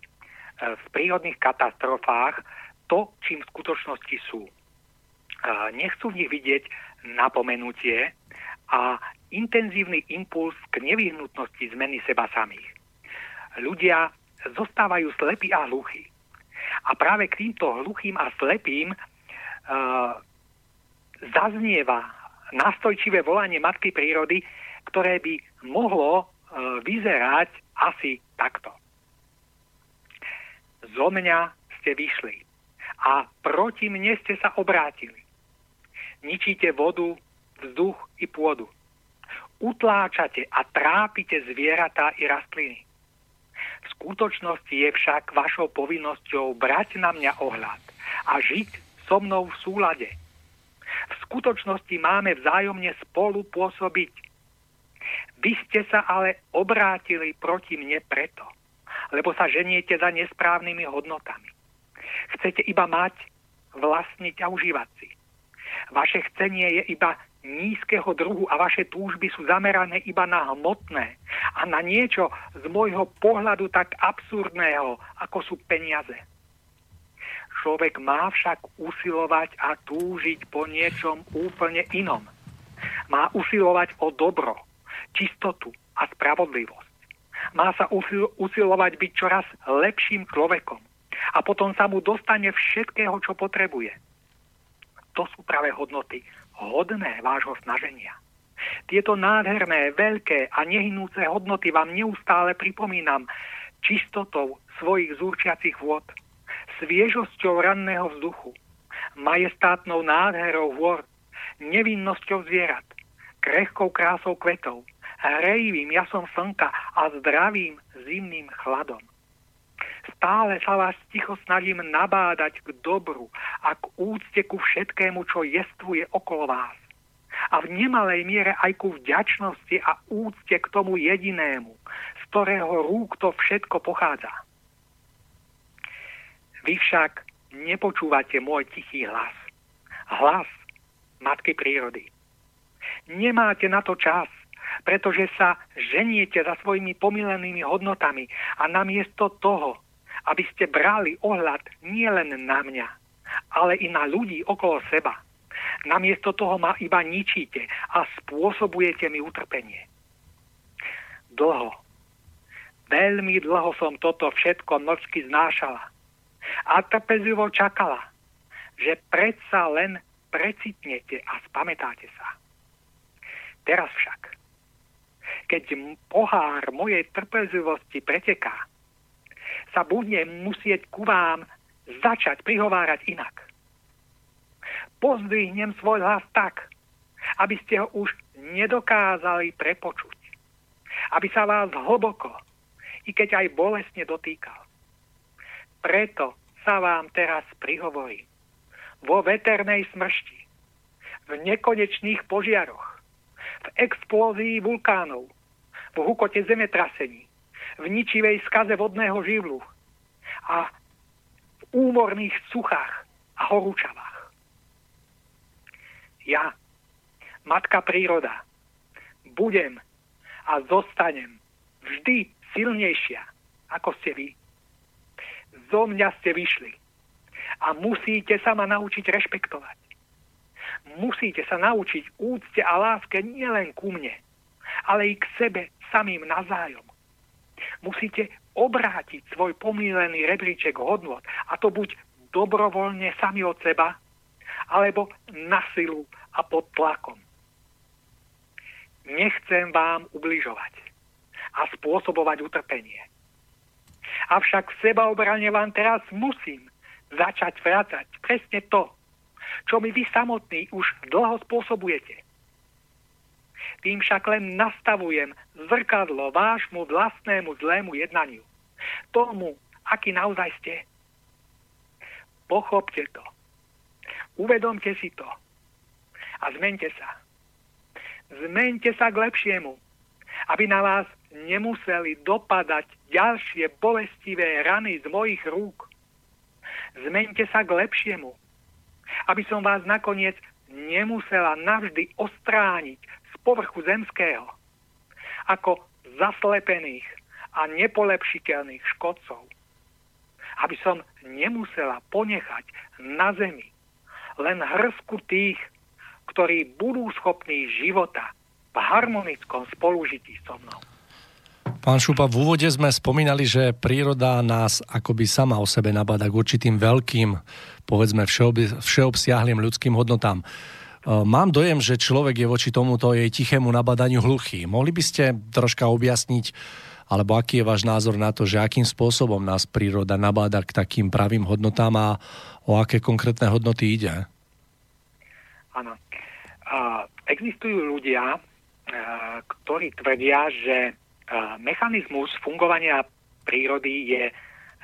v prírodných katastrofách to, čím v skutočnosti sú. Nechcú v nich vidieť napomenutie a intenzívny impuls k nevyhnutnosti zmeny seba samých. Ľudia zostávajú slepí a hluchí. A práve k týmto hluchým a slepým uh, zaznieva nastojčivé volanie Matky prírody, ktoré by mohlo uh, vyzerať asi takto. Zo mňa ste vyšli a proti mne ste sa obrátili ničíte vodu, vzduch i pôdu. Utláčate a trápite zvieratá i rastliny. V skutočnosti je však vašou povinnosťou brať na mňa ohľad a žiť so mnou v súlade. V skutočnosti máme vzájomne spolu pôsobiť. Vy ste sa ale obrátili proti mne preto, lebo sa ženiete za nesprávnymi hodnotami. Chcete iba mať, vlastniť a užívať si. Vaše chcenie je iba nízkeho druhu a vaše túžby sú zamerané iba na hmotné a na niečo z môjho pohľadu tak absurdného, ako sú peniaze. Človek má však usilovať a túžiť po niečom úplne inom. Má usilovať o dobro, čistotu a spravodlivosť. Má sa usilovať byť čoraz lepším človekom a potom sa mu dostane všetkého, čo potrebuje to sú práve hodnoty hodné vášho snaženia. Tieto nádherné, veľké a nehynúce hodnoty vám neustále pripomínam čistotou svojich zúrčiacich vôd, sviežosťou ranného vzduchu, majestátnou nádherou hôr, nevinnosťou zvierat, krehkou krásou kvetov, hrejivým jasom slnka a zdravým zimným chladom. Stále sa vás ticho snažím nabádať k dobru a k úcte ku všetkému, čo jestvuje okolo vás. A v nemalej miere aj ku vďačnosti a úcte k tomu jedinému, z ktorého rúk to všetko pochádza. Vy však nepočúvate môj tichý hlas. Hlas Matky prírody. Nemáte na to čas, pretože sa ženiete za svojimi pomilenými hodnotami a namiesto toho aby ste brali ohľad nielen na mňa, ale i na ľudí okolo seba. Namiesto toho ma iba ničíte a spôsobujete mi utrpenie. Dlho, veľmi dlho som toto všetko nočky znášala a trpezlivo čakala, že predsa len precitnete a spamätáte sa. Teraz však, keď pohár mojej trpezlivosti preteká, sa budem musieť ku vám začať prihovárať inak. Pozdvihnem svoj hlas tak, aby ste ho už nedokázali prepočuť. Aby sa vás hlboko, i keď aj bolestne dotýkal. Preto sa vám teraz prihovorím. Vo veternej smršti, v nekonečných požiaroch, v explózii vulkánov, v hukote zemetrasení, v ničivej skaze vodného živlu a v úmorných suchách a horúčavách. Ja, matka príroda, budem a zostanem vždy silnejšia, ako ste vy. Zo mňa ste vyšli a musíte sa ma naučiť rešpektovať. Musíte sa naučiť úcte a láske nielen ku mne, ale i k sebe samým nazájom. Musíte obrátiť svoj pomílený rebríček hodnot a to buď dobrovoľne sami od seba, alebo na silu a pod tlakom. Nechcem vám ubližovať a spôsobovať utrpenie. Avšak v sebaobrane vám teraz musím začať vrácať presne to, čo mi vy samotní už dlho spôsobujete. Tým však len nastavujem zrkadlo vášmu vlastnému zlému jednaniu. Tomu, aký naozaj ste. Pochopte to. Uvedomte si to. A zmente sa. Zmente sa k lepšiemu, aby na vás nemuseli dopadať ďalšie bolestivé rany z mojich rúk. Zmente sa k lepšiemu, aby som vás nakoniec nemusela navždy ostrániť povrchu zemského, ako zaslepených a nepolepšiteľných škodcov. Aby som nemusela ponechať na zemi len hrsku tých, ktorí budú schopní života v harmonickom spolužití so mnou. Pán Šupa, v úvode sme spomínali, že príroda nás akoby sama o sebe nabáda k určitým veľkým, povedzme všeob, všeobsiahlým ľudským hodnotám. E, mám dojem, že človek je voči tomuto jej tichému nabadaniu hluchý. Mohli by ste troška objasniť, alebo aký je váš názor na to, že akým spôsobom nás príroda nabáda k takým pravým hodnotám a o aké konkrétne hodnoty ide? Áno. existujú ľudia, ktorí tvrdia, že mechanizmus fungovania prírody je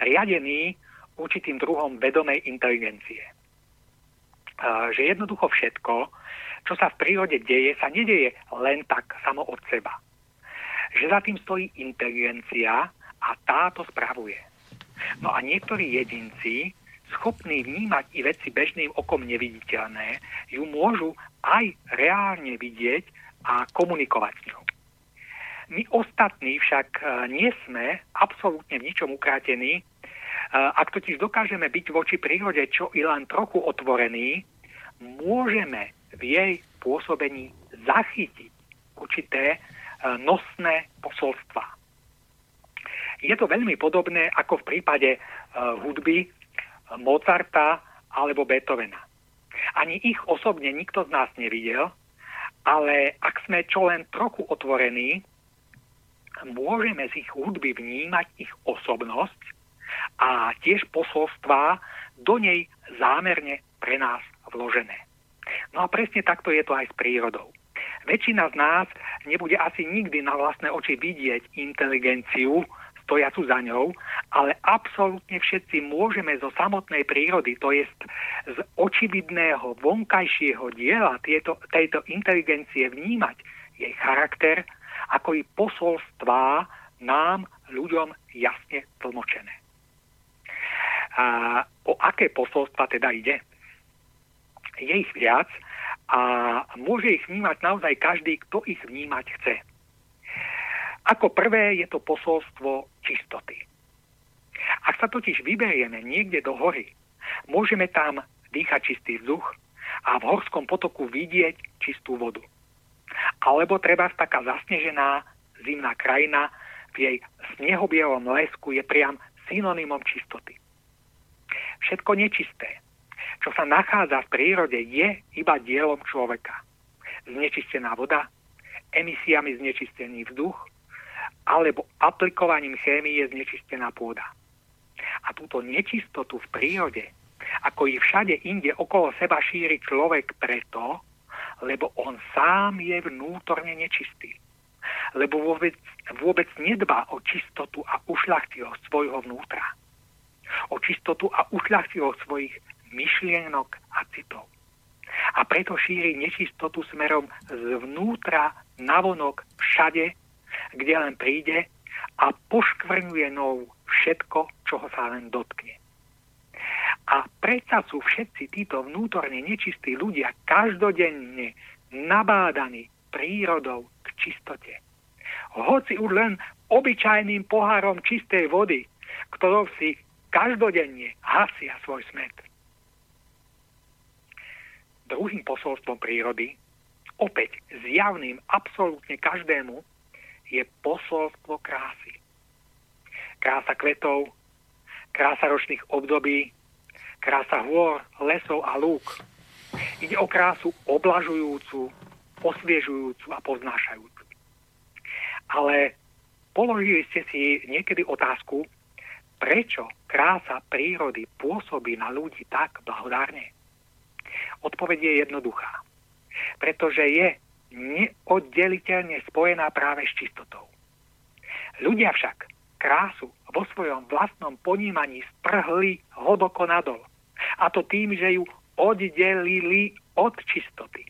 riadený určitým druhom vedomej inteligencie. Že jednoducho všetko, čo sa v prírode deje, sa nedeje len tak samo od seba. Že za tým stojí inteligencia a táto spravuje. No a niektorí jedinci schopní vnímať i veci bežným okom neviditeľné, ju môžu aj reálne vidieť a komunikovať s ňou. My ostatní však e, nie sme absolútne v ničom ukrátení. E, ak totiž dokážeme byť voči prírode čo i len trochu otvorení, môžeme v jej pôsobení zachytiť určité e, nosné posolstva. Je to veľmi podobné ako v prípade hudby Mozarta alebo Beethovena. Ani ich osobne nikto z nás nevidel, ale ak sme čo len trochu otvorení, môžeme z ich hudby vnímať ich osobnosť a tiež posolstvá do nej zámerne pre nás vložené. No a presne takto je to aj s prírodou. Väčšina z nás nebude asi nikdy na vlastné oči vidieť inteligenciu stojacu za ňou, ale absolútne všetci môžeme zo samotnej prírody, to je z očividného vonkajšieho diela tieto, tejto inteligencie vnímať jej charakter, ako i posolstvá nám, ľuďom, jasne tlmočené. A o aké posolstva teda ide? Je ich viac a môže ich vnímať naozaj každý, kto ich vnímať chce. Ako prvé je to posolstvo čistoty. Ak sa totiž vyberieme niekde do hory, môžeme tam dýchať čistý vzduch a v horskom potoku vidieť čistú vodu. Alebo treba taká zasnežená zimná krajina v jej snehobielom lesku je priam synonymom čistoty. Všetko nečisté, čo sa nachádza v prírode, je iba dielom človeka. Znečistená voda, emisiami znečistený vzduch alebo aplikovaním chémie znečistená pôda. A túto nečistotu v prírode, ako i všade inde okolo seba šíri človek preto, lebo on sám je vnútorne nečistý. Lebo vôbec, vôbec nedbá o čistotu a ušľachtilosť svojho vnútra. O čistotu a ušľachtilosť svojich myšlienok a citov. A preto šíri nečistotu smerom zvnútra navonok všade, kde len príde a poškvrňuje nou všetko, čo sa len dotkne. A predsa sú všetci títo vnútorne nečistí ľudia každodenne nabádaní prírodou k čistote. Hoci už len obyčajným pohárom čistej vody, ktorou si každodenne hasia svoj smet. Druhým posolstvom prírody opäť zjavným absolútne každému, je posolstvo krásy. Krása kvetov, krása ročných období, krása hôr, lesov a lúk. Ide o krásu oblažujúcu, osviežujúcu a poznášajúcu. Ale položili ste si niekedy otázku, prečo krása prírody pôsobí na ľudí tak blahodárne? Odpoveď je jednoduchá. Pretože je neoddeliteľne spojená práve s čistotou. Ľudia však krásu vo svojom vlastnom ponímaní strhli hlboko nadol. A to tým, že ju oddelili od čistoty.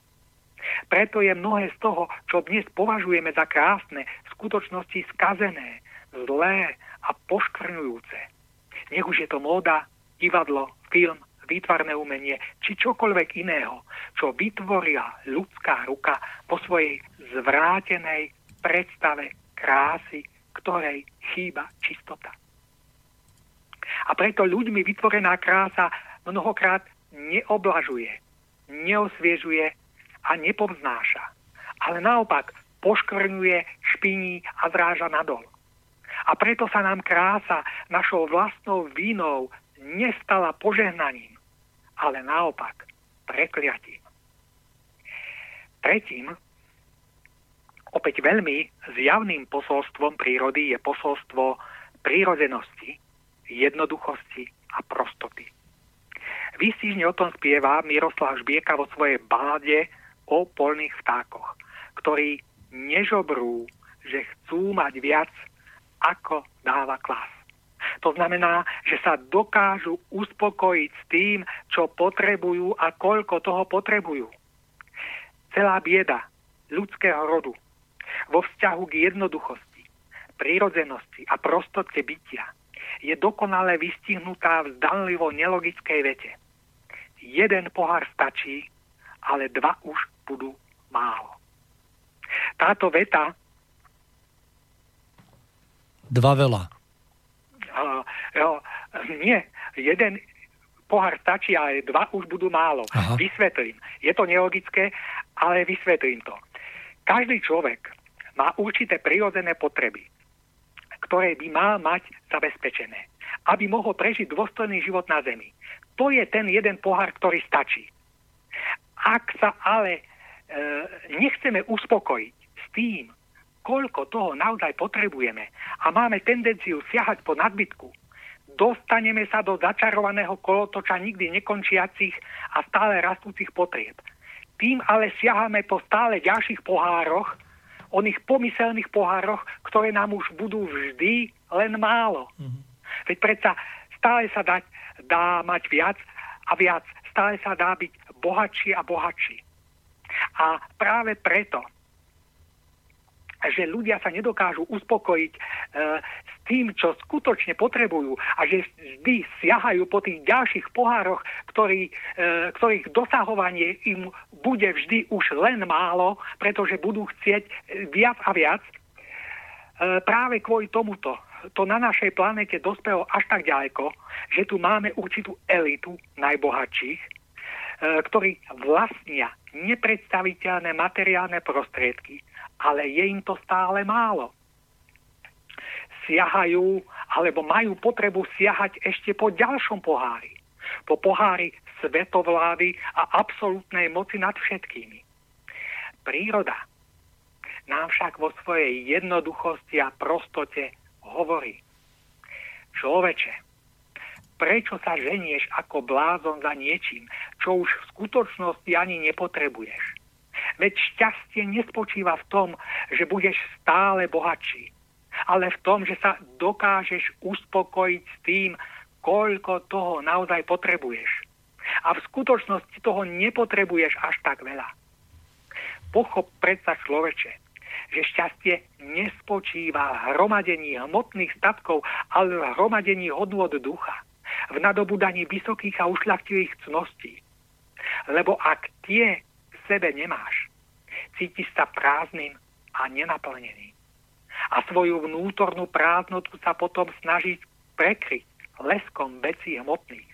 Preto je mnohé z toho, čo dnes považujeme za krásne, v skutočnosti skazené, zlé a poškvrňujúce. Nech už je to móda, divadlo, film, výtvarné umenie či čokoľvek iného, čo vytvorila ľudská ruka po svojej zvrátenej predstave krásy, ktorej chýba čistota. A preto ľuďmi vytvorená krása mnohokrát neoblažuje, neosviežuje a nepovznáša, ale naopak poškvrňuje, špiní a zráža nadol. A preto sa nám krása našou vlastnou vínou nestala požehnaním, ale naopak prekliatím. Tretím, opäť veľmi zjavným posolstvom prírody je posolstvo prírodenosti, jednoduchosti a prostoty. Výstižne o tom spieva Miroslav Žbieka vo svojej báde o polných vtákoch, ktorí nežobrú, že chcú mať viac, ako dáva klas. To znamená, že sa dokážu uspokojiť s tým, čo potrebujú a koľko toho potrebujú. Celá bieda ľudského rodu vo vzťahu k jednoduchosti, prírodzenosti a prostote bytia je dokonale vystihnutá v zdanlivo nelogickej vete – jeden pohár stačí, ale dva už budú málo. Táto veta... Dva veľa. Uh, jo, nie, jeden pohár stačí, ale dva už budú málo. Aha. Vysvetlím. Je to nelogické, ale vysvetlím to. Každý človek má určité prirodzené potreby, ktoré by mal mať zabezpečené, aby mohol prežiť dôstojný život na Zemi to je ten jeden pohár, ktorý stačí. Ak sa ale e, nechceme uspokojiť s tým, koľko toho naozaj potrebujeme a máme tendenciu siahať po nadbytku, dostaneme sa do začarovaného kolotoča nikdy nekončiacich a stále rastúcich potrieb. Tým ale siahame po stále ďalších pohároch, oných pomyselných pohároch, ktoré nám už budú vždy len málo. Mm-hmm. Veď predsa stále sa dať, dá mať viac a viac. Stále sa dá byť bohatší a bohatší. A práve preto, že ľudia sa nedokážu uspokojiť e, s tým, čo skutočne potrebujú a že vždy siahajú po tých ďalších pohároch, ktorý, e, ktorých dosahovanie im bude vždy už len málo, pretože budú chcieť viac a viac. E, práve kvôli tomuto to na našej planete dospelo až tak ďaleko, že tu máme určitú elitu najbohatších, e, ktorí vlastnia nepredstaviteľné materiálne prostriedky, ale je im to stále málo. Siahajú alebo majú potrebu siahať ešte po ďalšom pohári. Po pohári svetovlády a absolútnej moci nad všetkými. Príroda nám však vo svojej jednoduchosti a prostote hovorí, človeče, prečo sa ženieš ako blázon za niečím, čo už v skutočnosti ani nepotrebuješ? Veď šťastie nespočíva v tom, že budeš stále bohatší, ale v tom, že sa dokážeš uspokojiť s tým, koľko toho naozaj potrebuješ. A v skutočnosti toho nepotrebuješ až tak veľa. Pochop predsa človeče, že šťastie nespočíva v hromadení hmotných statkov, ale v hromadení hodnôt ducha, v nadobudaní vysokých a ušľachtilých cností. Lebo ak tie v sebe nemáš, cítiš sa prázdnym a nenaplnený. A svoju vnútornú prázdnotu sa potom snažiť prekryť leskom vecí hmotných.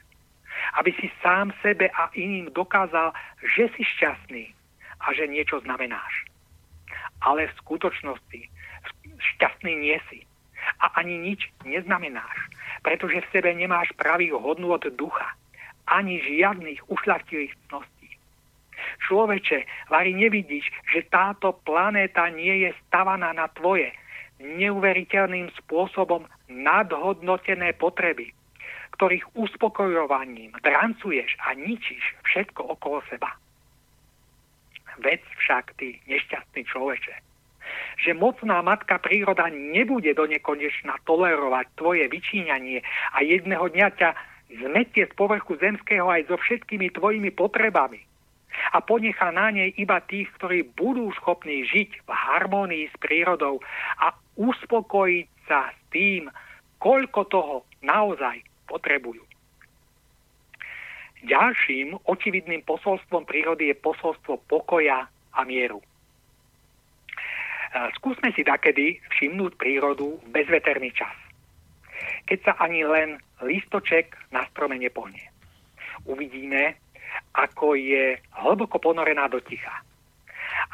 Aby si sám sebe a iným dokázal, že si šťastný a že niečo znamenáš. Ale v skutočnosti šťastný nie si. A ani nič neznamenáš, pretože v sebe nemáš pravý hodnú od ducha, ani žiadnych ušľachtilých cností. Človeče, Vari nevidíš, že táto planéta nie je stavaná na tvoje neuveriteľným spôsobom nadhodnotené potreby, ktorých uspokojovaním drancuješ a ničíš všetko okolo seba. Vec však, ty nešťastný človeče, že mocná matka príroda nebude do nekonečna tolerovať tvoje vyčíňanie a jedného dňa ťa zmetie z povrchu zemského aj so všetkými tvojimi potrebami a ponechá na nej iba tých, ktorí budú schopní žiť v harmonii s prírodou a uspokojiť sa s tým, koľko toho naozaj potrebujú. Ďalším očividným posolstvom prírody je posolstvo pokoja a mieru. E, skúsme si takedy všimnúť prírodu v bezveterný čas. Keď sa ani len listoček na strome nepohne. Uvidíme, ako je hlboko ponorená do ticha.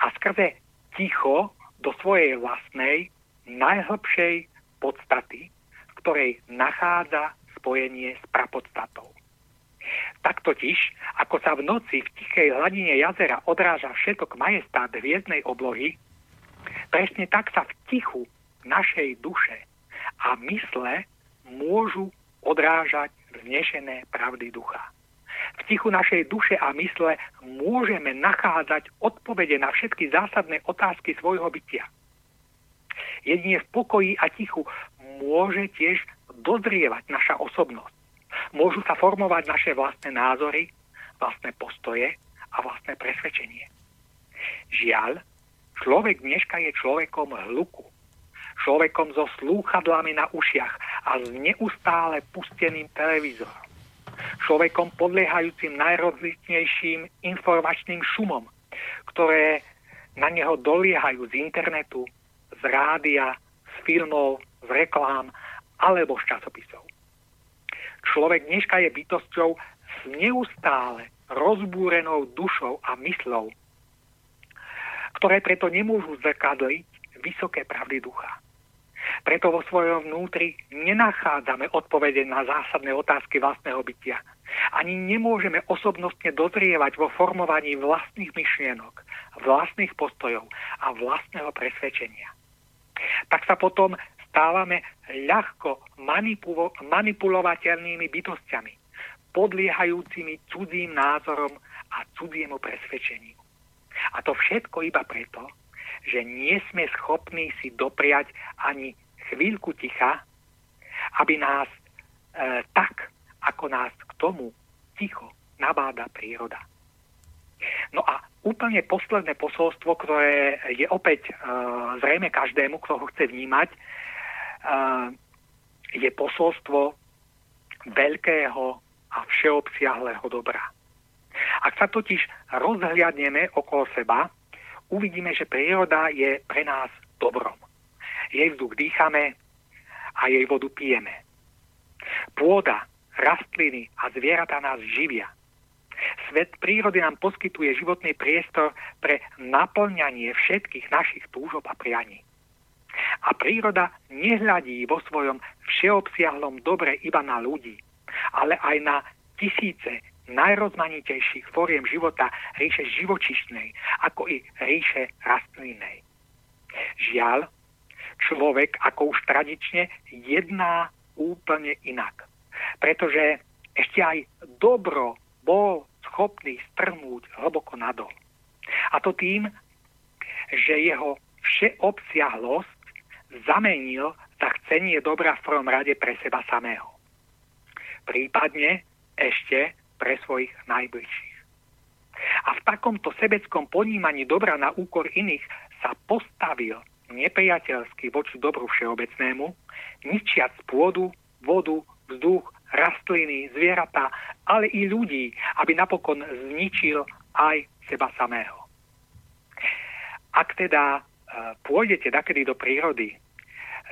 A skrze ticho do svojej vlastnej, najhlbšej podstaty, v ktorej nachádza spojenie s prapodstatou. Tak totiž, ako sa v noci v tichej hladine jazera odráža všetok majestát hviezdnej oblohy, presne tak sa v tichu našej duše a mysle môžu odrážať vznešené pravdy ducha. V tichu našej duše a mysle môžeme nachádzať odpovede na všetky zásadné otázky svojho bytia. Jedine v pokoji a tichu môže tiež dozrievať naša osobnosť môžu sa formovať naše vlastné názory, vlastné postoje a vlastné presvedčenie. Žiaľ, človek dneška je človekom hluku, človekom so slúchadlami na ušiach a s neustále pusteným televízorom, človekom podliehajúcim najrozličnejším informačným šumom, ktoré na neho doliehajú z internetu, z rádia, z filmov, z reklám alebo z časopisov. Človek dneška je bytosťou s neustále rozbúrenou dušou a myslou, ktoré preto nemôžu zrkadliť vysoké pravdy ducha. Preto vo svojom vnútri nenachádzame odpovede na zásadné otázky vlastného bytia. Ani nemôžeme osobnostne dozrievať vo formovaní vlastných myšlienok, vlastných postojov a vlastného presvedčenia. Tak sa potom stávame ľahko manipulo- manipulovateľnými bytostiami, podliehajúcimi cudzím názorom a cudziemu presvedčeniu. A to všetko iba preto, že nie sme schopní si dopriať ani chvíľku ticha, aby nás e, tak, ako nás k tomu ticho nabáda príroda. No a úplne posledné posolstvo, ktoré je opäť e, zrejme každému, kto ho chce vnímať, je posolstvo veľkého a všeobsiahleho dobra. Ak sa totiž rozhliadneme okolo seba, uvidíme, že príroda je pre nás dobrom. Jej vzduch dýchame a jej vodu pijeme. Pôda, rastliny a zvieratá nás živia. Svet prírody nám poskytuje životný priestor pre naplňanie všetkých našich túžob a prianí. A príroda nehľadí vo svojom všeobsiahlom dobre iba na ľudí, ale aj na tisíce najrozmanitejších fóriem života ríše živočišnej, ako i ríše rastlinnej. Žiaľ, človek ako už tradične jedná úplne inak. Pretože ešte aj dobro bol schopný strhnúť hlboko nadol. A to tým, že jeho všeobsiahlosť zamenil za chcenie dobra v prvom rade pre seba samého. Prípadne ešte pre svojich najbližších. A v takomto sebeckom ponímaní dobra na úkor iných sa postavil nepriateľsky voči dobru všeobecnému, ničiac pôdu, vodu, vzduch, rastliny, zvieratá, ale i ľudí, aby napokon zničil aj seba samého. Ak teda pôjdete nakedy do prírody,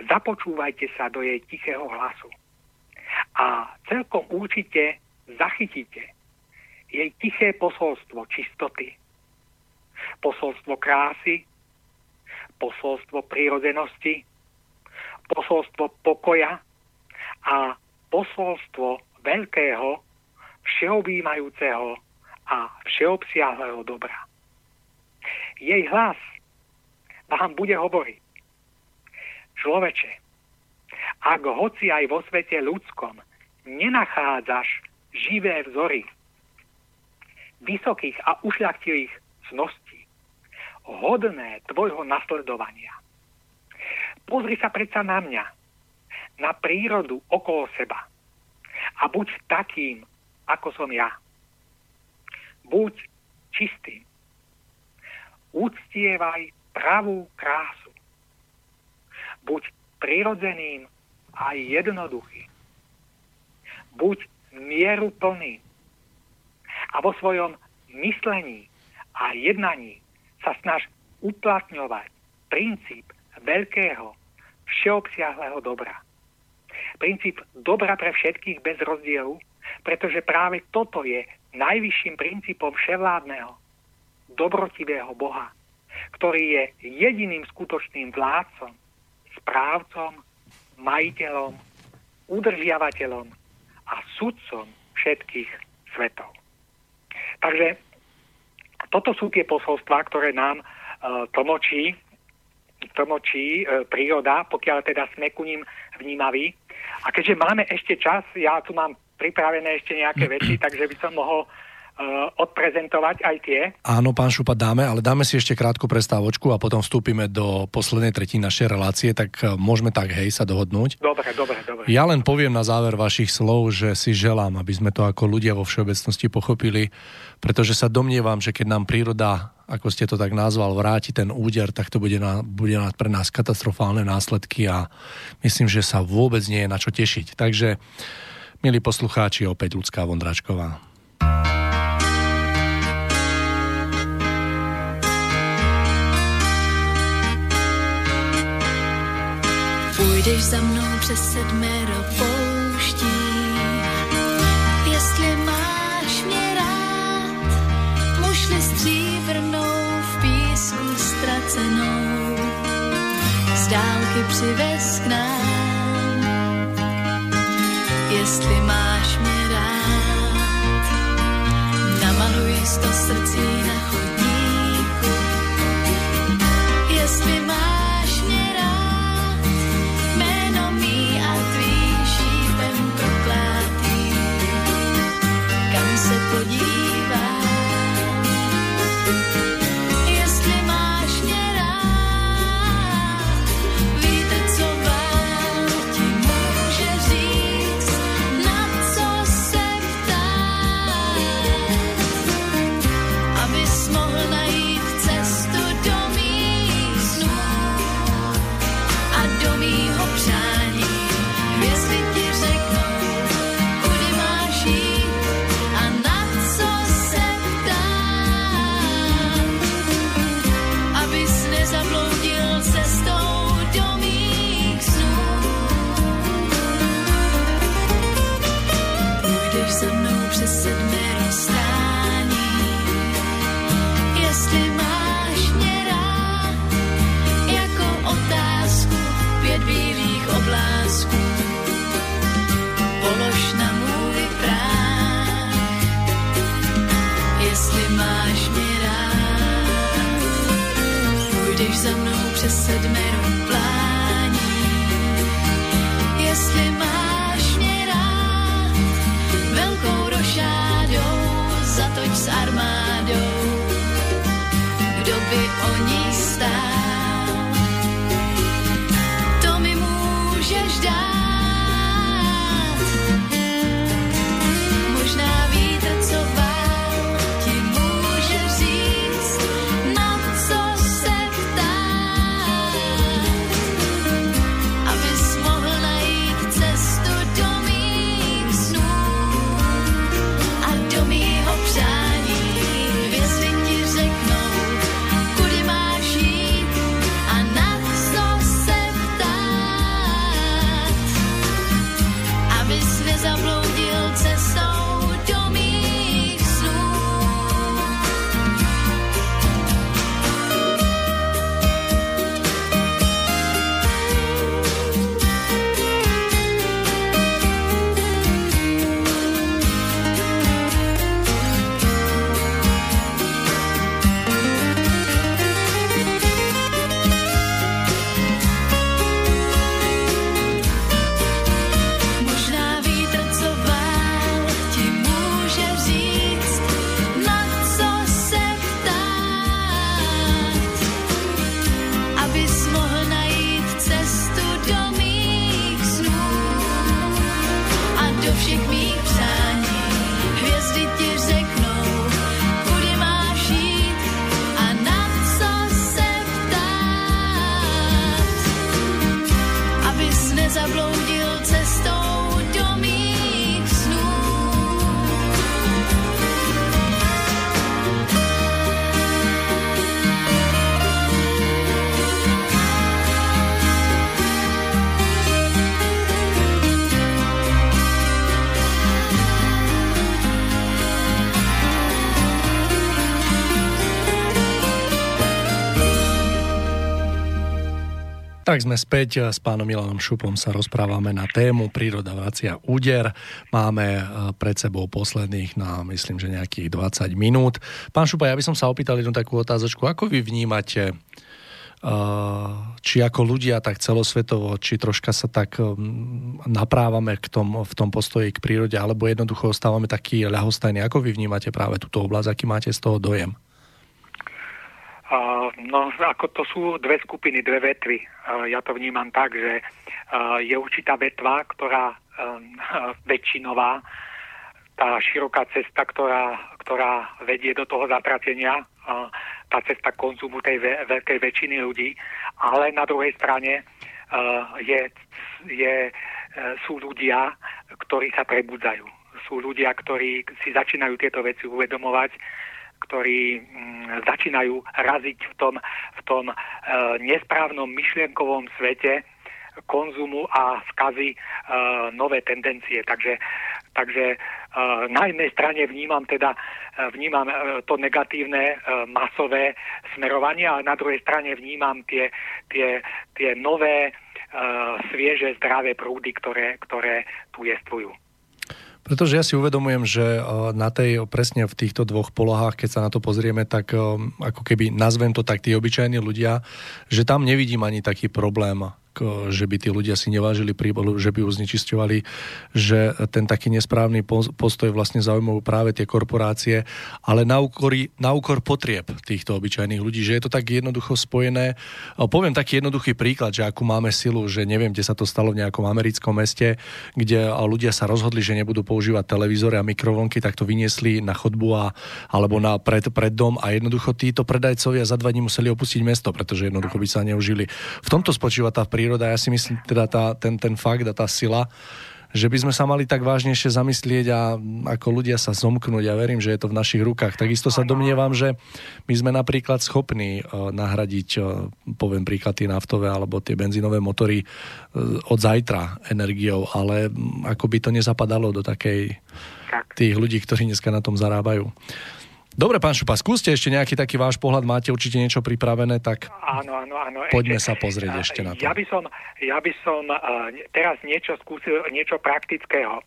započúvajte sa do jej tichého hlasu. A celkom určite zachytíte jej tiché posolstvo čistoty, posolstvo krásy, posolstvo prírodzenosti, posolstvo pokoja a posolstvo veľkého, všeobjímajúceho a všeobsiahleho dobra. Jej hlas vám bude hovoriť. Človeče, ak hoci aj vo svete ľudskom nenachádzaš živé vzory vysokých a ušľachtilých cností, hodné tvojho nasledovania. Pozri sa predsa na mňa, na prírodu okolo seba a buď takým, ako som ja. Buď čistým. Úctievaj pravú krásu. Buď prirodzeným a jednoduchým. Buď mieruplný a vo svojom myslení a jednaní sa snaž uplatňovať princíp veľkého, všeobsiahleho dobra. Princíp dobra pre všetkých bez rozdielu, pretože práve toto je najvyšším princípom vševládneho, dobrotivého Boha, ktorý je jediným skutočným vládcom, správcom, majiteľom, udržiavateľom a sudcom všetkých svetov. Takže toto sú tie posolstvá, ktoré nám uh, tlmočí, tlmočí uh, príroda, pokiaľ teda sme ku ním vnímaví. A keďže máme ešte čas, ja tu mám pripravené ešte nejaké veci, <clears throat> takže by som mohol odprezentovať aj tie. Áno, pán Šupa, dáme, ale dáme si ešte krátku prestávočku a potom vstúpime do poslednej tretiny našej relácie, tak uh, môžeme tak, hej, sa dohodnúť. Dobre, dobre, dobre. Ja len poviem na záver vašich slov, že si želám, aby sme to ako ľudia vo všeobecnosti pochopili, pretože sa domnievam, že keď nám príroda ako ste to tak nazval, vráti ten úder, tak to bude, na, bude na, pre nás katastrofálne následky a myslím, že sa vôbec nie je na čo tešiť. Takže, milí poslucháči, opäť ľudská Vondračková. Půjdeš za mnou přes pouští, Tak sme späť s pánom Milanom Šupom sa rozprávame na tému príroda vracia úder. Máme e, pred sebou posledných na myslím, že nejakých 20 minút. Pán Šupa, ja by som sa opýtal jednu takú otázočku. Ako vy vnímate e, či ako ľudia, tak celosvetovo, či troška sa tak naprávame k tom, v tom postoji k prírode, alebo jednoducho ostávame takí ľahostajní. Ako vy vnímate práve túto oblasť, aký máte z toho dojem? No, ako to sú dve skupiny, dve vetvy. Ja to vnímam tak, že je určitá vetva, ktorá <laughs> väčšinová, tá široká cesta, ktorá, ktorá vedie do toho zatratenia, tá cesta konzumu tej veľkej väčšiny ľudí, ale na druhej strane je, je, e, sú ľudia, ktorí sa prebudzajú. Sú ľudia, ktorí si začínajú tieto veci uvedomovať ktorí mm, začínajú raziť v tom, v tom e, nesprávnom myšlienkovom svete konzumu a skazy e, nové tendencie. Takže, takže e, na jednej strane vnímam teda vnímam to negatívne masové smerovanie, a na druhej strane vnímam tie, tie, tie nové svieže, zdravé prúdy, ktoré, ktoré tu jestvujú. Pretože ja si uvedomujem, že eh, na tej, presne v týchto dvoch polohách, keď sa na to pozrieme, tak eh, ako keby nazvem to tak tí obyčajní ľudia, že tam nevidím ani taký problém že by tí ľudia si nevážili príbolu, že by ju znečisťovali, že ten taký nesprávny postoj vlastne zaujímajú práve tie korporácie, ale na úkor, na úkor potrieb týchto obyčajných ľudí, že je to tak jednoducho spojené. Poviem taký jednoduchý príklad, že akú máme silu, že neviem, kde sa to stalo v nejakom americkom meste, kde ľudia sa rozhodli, že nebudú používať televízory a mikrovlnky, tak to vyniesli na chodbu a, alebo na pred, pred dom a jednoducho títo predajcovia za dva dní museli opustiť mesto, pretože jednoducho by sa neužili. V tomto spočíva tá príroda príroda. Ja si myslím, teda tá, ten, ten fakt a tá sila, že by sme sa mali tak vážnejšie zamyslieť a ako ľudia sa zomknúť. Ja verím, že je to v našich rukách. Takisto sa domnievam, že my sme napríklad schopní uh, nahradiť, uh, poviem príklad, tie naftové alebo tie benzínové motory uh, od zajtra energiou, ale ako by to nezapadalo do takej tých ľudí, ktorí dneska na tom zarábajú. Dobre, pán Šupa, skúste ešte nejaký taký váš pohľad, máte určite niečo pripravené, tak áno, áno, áno. poďme ešte, sa pozrieť ešte na to. Ja by som, ja by som uh, teraz niečo skúsil, niečo praktického.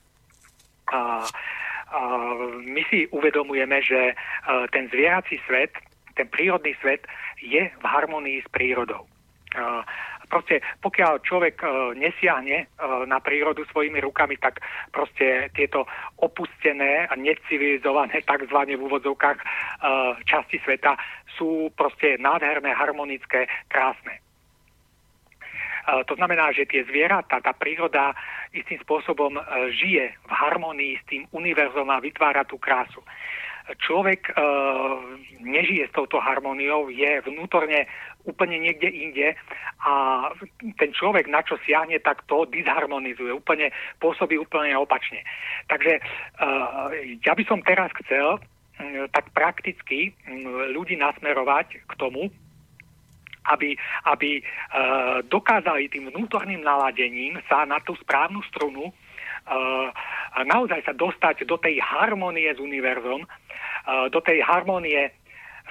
Uh, uh, my si uvedomujeme, že uh, ten zvierací svet, ten prírodný svet je v harmonii s prírodou. Uh, proste pokiaľ človek e, nesiahne e, na prírodu svojimi rukami, tak proste tieto opustené a necivilizované tzv. v úvodzovkách e, časti sveta sú proste nádherné, harmonické, krásne. E, to znamená, že tie zvieratá, tá príroda istým spôsobom e, žije v harmonii s tým univerzom a vytvára tú krásu človek e, nežije s touto harmóniou, je vnútorne úplne niekde inde a ten človek, na čo siahne, tak to disharmonizuje, úplne pôsobí úplne opačne. Takže e, ja by som teraz chcel m, tak prakticky m, ľudí nasmerovať k tomu, aby, aby e, dokázali tým vnútorným naladením sa na tú správnu strunu uh, naozaj sa dostať do tej harmonie s univerzom, do tej harmonie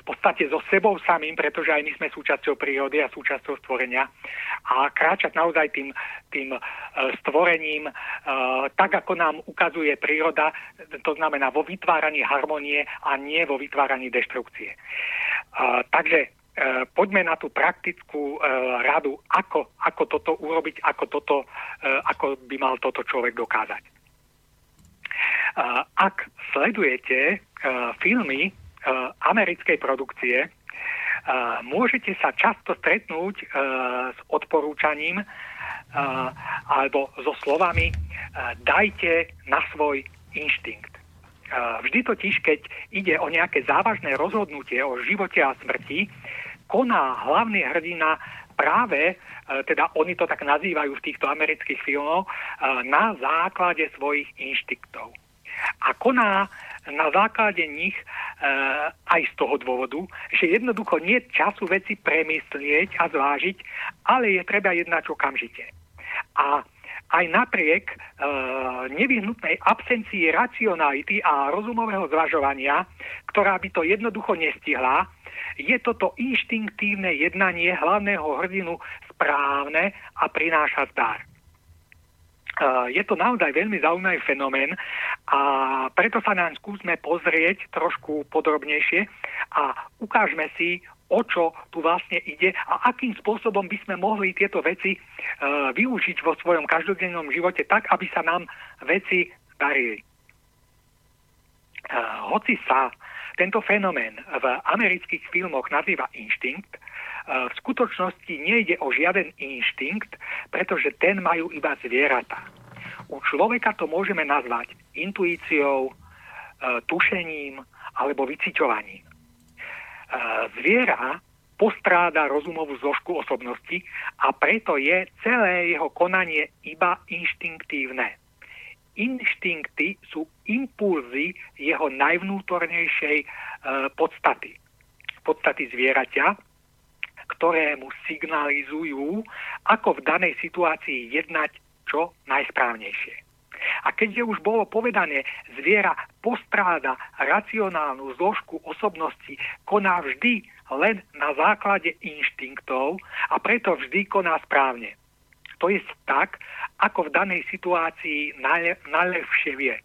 v podstate so sebou samým, pretože aj my sme súčasťou prírody a súčasťou stvorenia a kráčať naozaj tým, tým e, stvorením, e, tak ako nám ukazuje príroda, to znamená vo vytváraní harmonie a nie vo vytváraní deštrukcie. Takže e, poďme na tú praktickú radu, ako, ako toto urobiť, ako, toto, ako by mal toto človek dokázať. Ak sledujete filmy americkej produkcie, môžete sa často stretnúť s odporúčaním alebo so slovami dajte na svoj inštinkt. Vždy totiž, keď ide o nejaké závažné rozhodnutie o živote a smrti, koná hlavný hrdina práve, teda oni to tak nazývajú v týchto amerických filmoch, na základe svojich inštinktov a koná na základe nich e, aj z toho dôvodu, že jednoducho nie času veci premyslieť a zvážiť, ale je treba jednať okamžite. A aj napriek e, nevyhnutnej absencii racionality a rozumového zvažovania, ktorá by to jednoducho nestihla, je toto inštinktívne jednanie hlavného hrdinu správne a prináša zdar. E, je to naozaj veľmi zaujímavý fenomén a preto sa nám skúsme pozrieť trošku podrobnejšie a ukážme si, o čo tu vlastne ide a akým spôsobom by sme mohli tieto veci e, využiť vo svojom každodennom živote tak, aby sa nám veci darili. E, hoci sa tento fenomén v amerických filmoch nazýva inštinkt, v skutočnosti nejde o žiaden inštinkt, pretože ten majú iba zvieratá. U človeka to môžeme nazvať intuíciou, e, tušením alebo vyciťovaním. Zviera postráda rozumovú zložku osobnosti a preto je celé jeho konanie iba inštinktívne. Inštinkty sú impulzy jeho najvnútornejšej e, podstaty. Podstaty zvieraťa, ktoré mu signalizujú, ako v danej situácii jednať čo najsprávnejšie. A keďže už bolo povedané, zviera postráda racionálnu zložku osobnosti, koná vždy len na základe inštinktov a preto vždy koná správne. To je tak, ako v danej situácii najlepšie vie.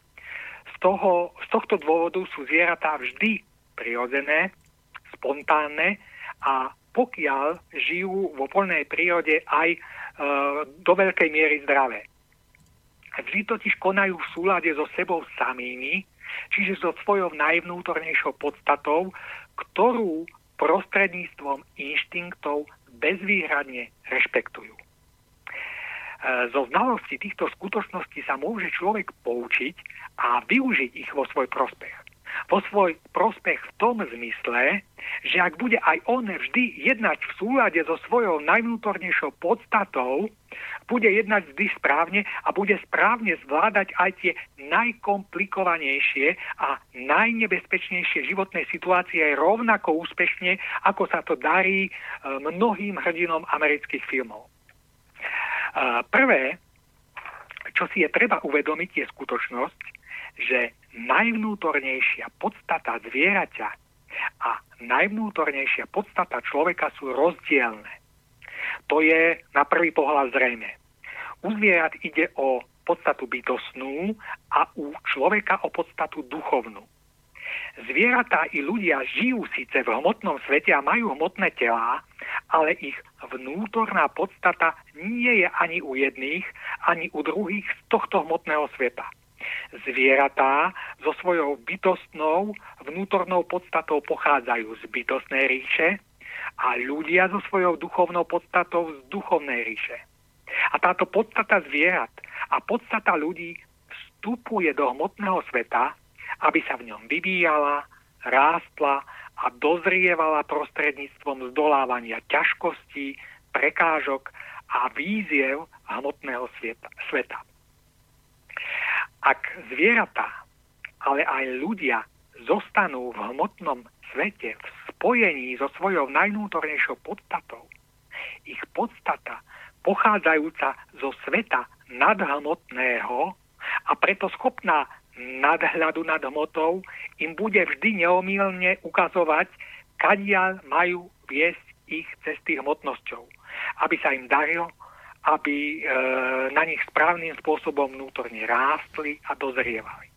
Z, toho, z tohto dôvodu sú zvieratá vždy prirodzené, spontánne a pokiaľ žijú vo voľnej prírode aj e, do veľkej miery zdravé. Vždy totiž konajú v súlade so sebou samými, čiže so svojou najvnútornejšou podstatou, ktorú prostredníctvom inštinktov bezvýhradne rešpektujú. E, zo znalosti týchto skutočností sa môže človek poučiť a využiť ich vo svoj prospech vo svoj prospech v tom zmysle, že ak bude aj on vždy jednať v súlade so svojou najvnútornejšou podstatou, bude jednať vždy správne a bude správne zvládať aj tie najkomplikovanejšie a najnebezpečnejšie životné situácie rovnako úspešne, ako sa to darí e, mnohým hrdinom amerických filmov. E, prvé, čo si je treba uvedomiť, je skutočnosť, že najvnútornejšia podstata zvieraťa a najvnútornejšia podstata človeka sú rozdielne. To je na prvý pohľad zrejme. U zvierat ide o podstatu bytostnú a u človeka o podstatu duchovnú. Zvieratá i ľudia žijú síce v hmotnom svete a majú hmotné telá, ale ich vnútorná podstata nie je ani u jedných, ani u druhých z tohto hmotného sveta. Zvieratá so svojou bytostnou vnútornou podstatou pochádzajú z bytostnej ríše a ľudia so svojou duchovnou podstatou z duchovnej ríše. A táto podstata zvierat a podstata ľudí vstupuje do hmotného sveta, aby sa v ňom vyvíjala, rástla a dozrievala prostredníctvom zdolávania ťažkostí, prekážok a víziev hmotného sveta. Ak zvieratá, ale aj ľudia zostanú v hmotnom svete v spojení so svojou najvnútornejšou podstatou, ich podstata pochádzajúca zo sveta nadhmotného a preto schopná nadhľadu nad hmotou im bude vždy neomilne ukazovať, kadiaľ majú viesť ich cesty hmotnosťou, aby sa im darilo aby e, na nich správnym spôsobom vnútorne rástli a dozrievali.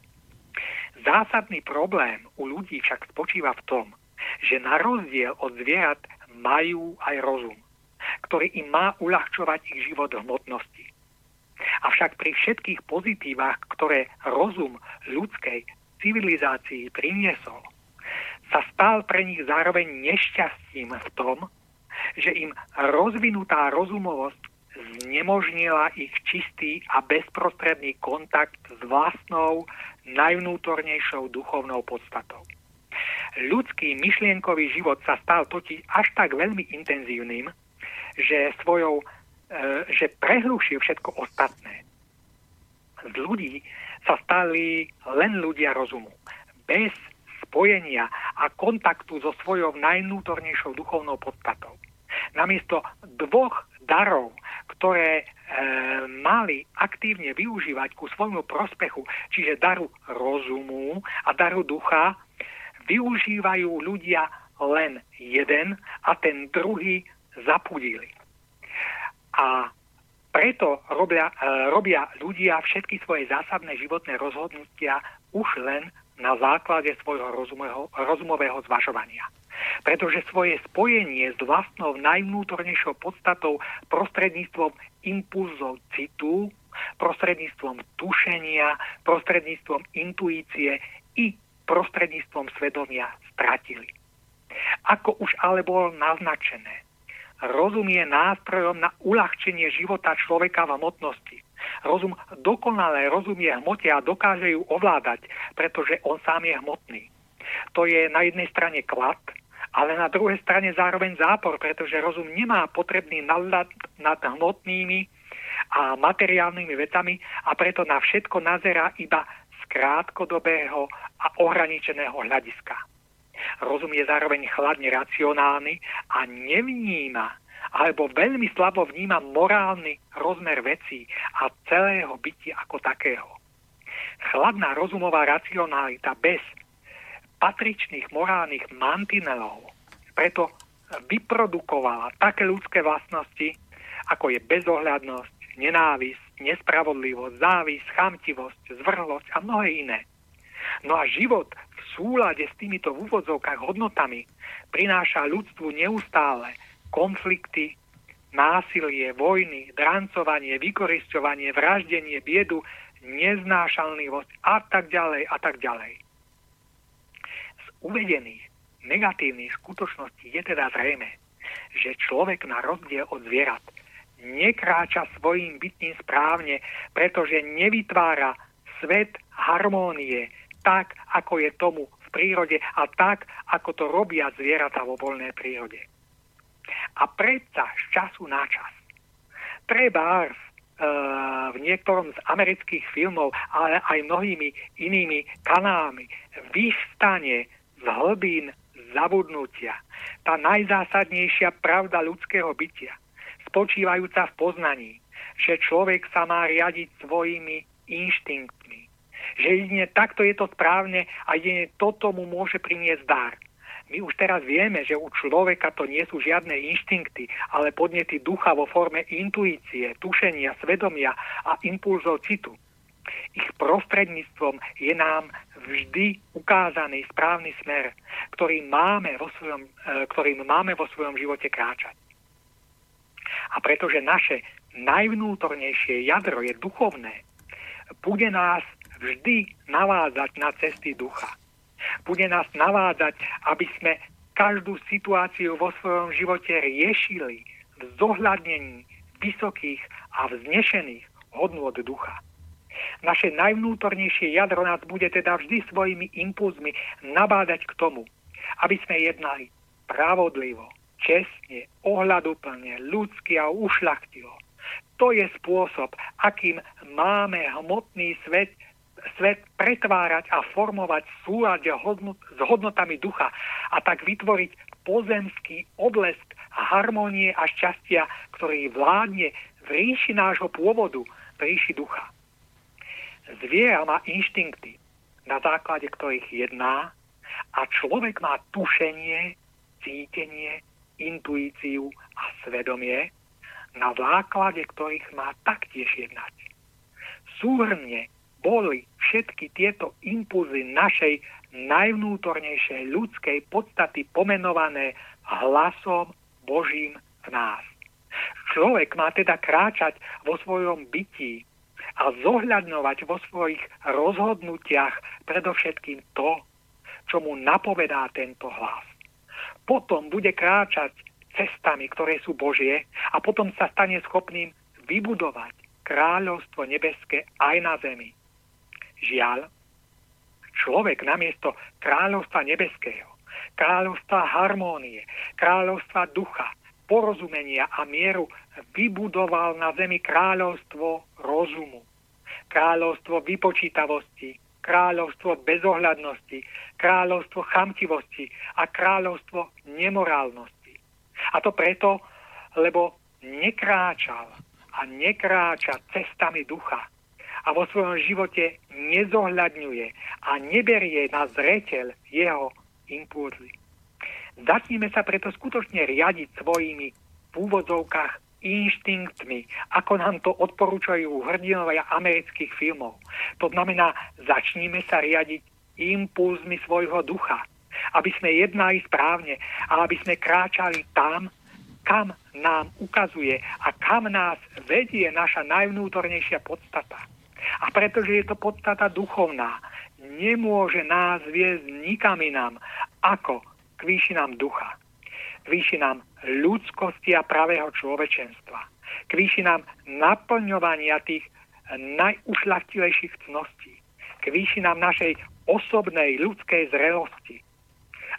Zásadný problém u ľudí však spočíva v tom, že na rozdiel od zvierat majú aj rozum, ktorý im má uľahčovať ich život v hmotnosti. Avšak pri všetkých pozitívach, ktoré rozum ľudskej civilizácii priniesol, sa stal pre nich zároveň nešťastím v tom, že im rozvinutá rozumovosť znemožnila ich čistý a bezprostredný kontakt s vlastnou najvnútornejšou duchovnou podstatou. Ľudský myšlienkový život sa stal totiž až tak veľmi intenzívnym, že svojou, e, že prehlušil všetko ostatné. Z ľudí sa stali len ľudia rozumu. Bez spojenia a kontaktu so svojou najvnútornejšou duchovnou podstatou. Namiesto dvoch darov, ktoré e, mali aktívne využívať ku svojmu prospechu, čiže daru rozumu a daru ducha, využívajú ľudia len jeden a ten druhý zapudili. A preto robia, e, robia ľudia všetky svoje zásadné životné rozhodnutia už len na základe svojho rozumového zvažovania pretože svoje spojenie s vlastnou najvnútornejšou podstatou prostredníctvom impulzov citu, prostredníctvom tušenia, prostredníctvom intuície i prostredníctvom svedomia stratili. Ako už ale bolo naznačené, rozum je nástrojom na uľahčenie života človeka v hmotnosti. Rozum dokonale rozumie hmote a dokáže ju ovládať, pretože on sám je hmotný. To je na jednej strane klad, ale na druhej strane zároveň zápor, pretože rozum nemá potrebný nadhľad nad hmotnými a materiálnymi vecami a preto na všetko nazerá iba z krátkodobého a ohraničeného hľadiska. Rozum je zároveň chladne racionálny a nevníma alebo veľmi slabo vníma morálny rozmer vecí a celého bytia ako takého. Chladná rozumová racionalita bez patričných morálnych mantinelov preto vyprodukovala také ľudské vlastnosti, ako je bezohľadnosť, nenávisť, nespravodlivosť, závisť, chamtivosť, zvrhlosť a mnohé iné. No a život v súlade s týmito v úvodzovkách hodnotami prináša ľudstvu neustále konflikty, násilie, vojny, drancovanie, vykorisťovanie, vraždenie, biedu, neznášanlivosť a tak ďalej a tak ďalej uvedených negatívnych skutočností je teda zrejme, že človek na rozdiel od zvierat nekráča svojim bytím správne, pretože nevytvára svet harmónie tak, ako je tomu v prírode a tak, ako to robia zvieratá vo voľnej prírode. A predsa z času na čas treba e, v niektorom z amerických filmov, ale aj mnohými inými kanálmi vystane z hlbín zabudnutia. Tá najzásadnejšia pravda ľudského bytia, spočívajúca v poznaní, že človek sa má riadiť svojimi inštinktmi. Že jedine takto je to správne a jedine toto mu môže priniesť dar. My už teraz vieme, že u človeka to nie sú žiadne inštinkty, ale podnety ducha vo forme intuície, tušenia, svedomia a impulzov citu. Ich prostredníctvom je nám vždy ukázaný správny smer, ktorý máme vo svojom, e, ktorým máme vo svojom živote kráčať. A pretože naše najvnútornejšie jadro je duchovné, bude nás vždy navádzať na cesty ducha. Bude nás navádzať, aby sme každú situáciu vo svojom živote riešili v zohľadnení vysokých a vznešených hodnôt ducha. Naše najvnútornejšie jadro nás bude teda vždy svojimi impulzmi nabádať k tomu, aby sme jednali pravodlivo, čestne, ohľaduplne, ľudsky a ušľachtivo. To je spôsob, akým máme hmotný svet, svet pretvárať a formovať hodnot, s hodnotami ducha a tak vytvoriť pozemský oblesk harmónie a šťastia, ktorý vládne v ríši nášho pôvodu, v ríši ducha. Zviera má inštinkty, na základe ktorých jedná a človek má tušenie, cítenie, intuíciu a svedomie, na základe ktorých má taktiež jednať. Súhrne boli všetky tieto impulzy našej najvnútornejšej ľudskej podstaty pomenované hlasom Božím v nás. Človek má teda kráčať vo svojom bytí a zohľadňovať vo svojich rozhodnutiach predovšetkým to, čo mu napovedá tento hlas. Potom bude kráčať cestami, ktoré sú Božie a potom sa stane schopným vybudovať kráľovstvo nebeské aj na zemi. Žiaľ, človek namiesto kráľovstva nebeského, kráľovstva harmónie, kráľovstva ducha, porozumenia a mieru vybudoval na zemi kráľovstvo rozumu, kráľovstvo vypočítavosti, kráľovstvo bezohľadnosti, kráľovstvo chamtivosti a kráľovstvo nemorálnosti. A to preto, lebo nekráčal a nekráča cestami ducha a vo svojom živote nezohľadňuje a neberie na zreteľ jeho impulzy. Začneme sa preto skutočne riadiť svojimi v úvodzovkách inštinktmi, ako nám to odporúčajú hrdinovia amerických filmov. To znamená, začníme sa riadiť impulzmi svojho ducha, aby sme jednali správne a aby sme kráčali tam, kam nám ukazuje a kam nás vedie naša najvnútornejšia podstata. A pretože je to podstata duchovná, nemôže nás viesť nikam inám ako k výšinám ducha, výšinám ľudskosti a pravého človečenstva, k výšinám naplňovania tých najušľachtilejších cností, k výšinám našej osobnej ľudskej zrelosti,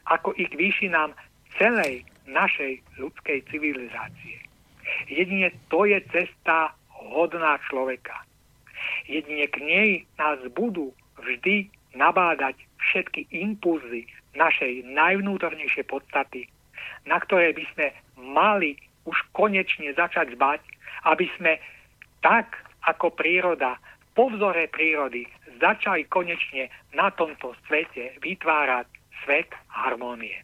ako i k výšinám celej našej ľudskej civilizácie. Jedine to je cesta hodná človeka. Jedine k nej nás budú vždy nabádať všetky impulzy našej najvnútornejšej podstaty, na ktoré by sme mali už konečne začať zbať, aby sme tak ako príroda, po vzore prírody, začali konečne na tomto svete vytvárať svet harmónie.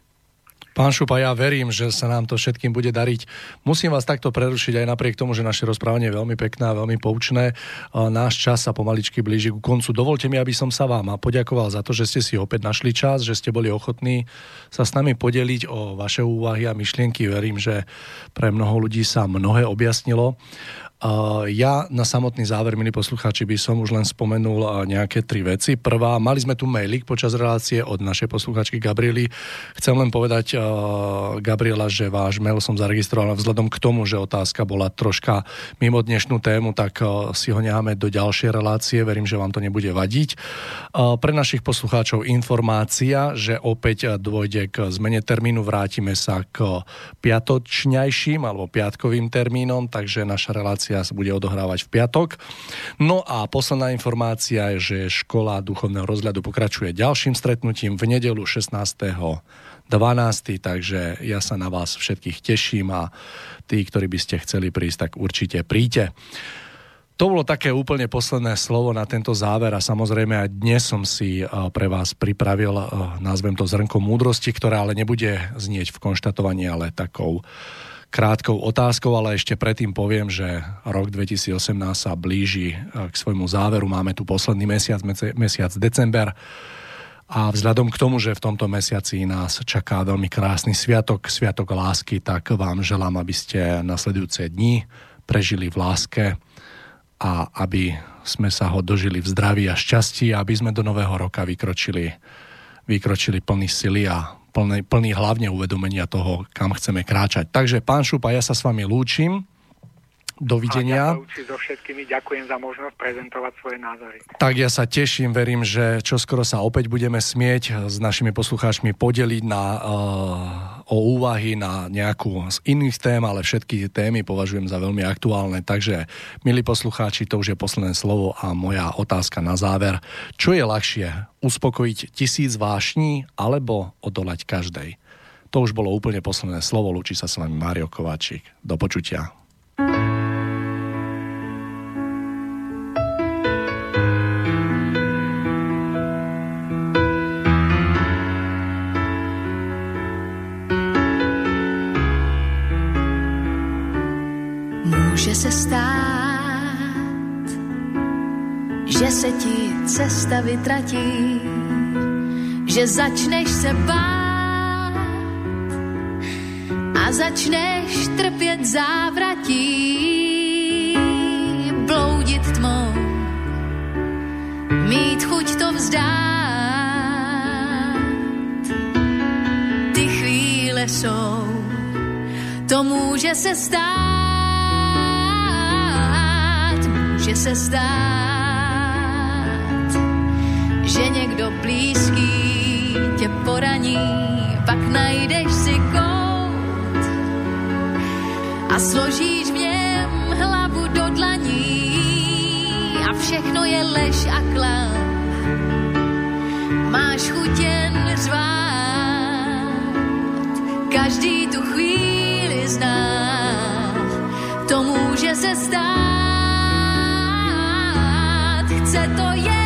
Pán Šupa, ja verím, že sa nám to všetkým bude dariť. Musím vás takto prerušiť aj napriek tomu, že naše rozprávanie je veľmi pekné a veľmi poučné. Náš čas sa pomaličky blíži ku koncu. Dovolte mi, aby som sa vám poďakoval za to, že ste si opäť našli čas, že ste boli ochotní sa s nami podeliť o vaše úvahy a myšlienky. Verím, že pre mnoho ľudí sa mnohé objasnilo. Ja na samotný záver, milí poslucháči, by som už len spomenul nejaké tri veci. Prvá, mali sme tu mailik počas relácie od našej poslucháčky Gabriely. Chcem len povedať, Gabriela, že váš mail som zaregistroval vzhľadom k tomu, že otázka bola troška mimo dnešnú tému, tak si ho necháme do ďalšej relácie. Verím, že vám to nebude vadiť. Pre našich poslucháčov informácia, že opäť dôjde k zmene termínu. Vrátime sa k piatočňajším alebo piatkovým termínom, takže naša relácia relácia sa bude odohrávať v piatok. No a posledná informácia je, že škola duchovného rozhľadu pokračuje ďalším stretnutím v nedelu 16. 12. Takže ja sa na vás všetkých teším a tí, ktorí by ste chceli prísť, tak určite príďte. To bolo také úplne posledné slovo na tento záver a samozrejme aj dnes som si pre vás pripravil, nazvem to zrnko múdrosti, ktorá ale nebude znieť v konštatovaní, ale takou krátkou otázkou, ale ešte predtým poviem, že rok 2018 sa blíži e, k svojmu záveru. Máme tu posledný mesiac, mesiac december. A vzhľadom k tomu, že v tomto mesiaci nás čaká veľmi krásny sviatok, sviatok lásky, tak vám želám, aby ste nasledujúce dni prežili v láske a aby sme sa ho dožili v zdraví a šťastí, aby sme do nového roka vykročili, vykročili plný sily a plný, plný hlavne uvedomenia toho, kam chceme kráčať. Takže pán Šupa, ja sa s vami lúčim. Dovidenia. A ja so všetkými ďakujem za možnosť prezentovať svoje názory. Tak ja sa teším, verím, že čoskoro sa opäť budeme smieť s našimi poslucháčmi podeliť na, uh, o úvahy na nejakú z iných tém, ale všetky témy považujem za veľmi aktuálne. Takže, milí poslucháči, to už je posledné slovo a moja otázka na záver. Čo je ľahšie, uspokojiť tisíc vášní alebo odolať každej? To už bolo úplne posledné slovo. Lúči sa s vami Mário Kováčik. Do počutia. thank you se ti cesta vytratí, že začneš se bát a začneš trpět závratí, bloudit tmou, mít chuť to vzdát. Ty chvíle jsou, to může se stát může se stát, že někdo blízký tě poraní, pak najdeš si kout a složíš v něm hlavu do dlaní a všechno je lež a klam. Máš chuť jen řvát, každý tu chvíli zná, to může se stát, chce to jen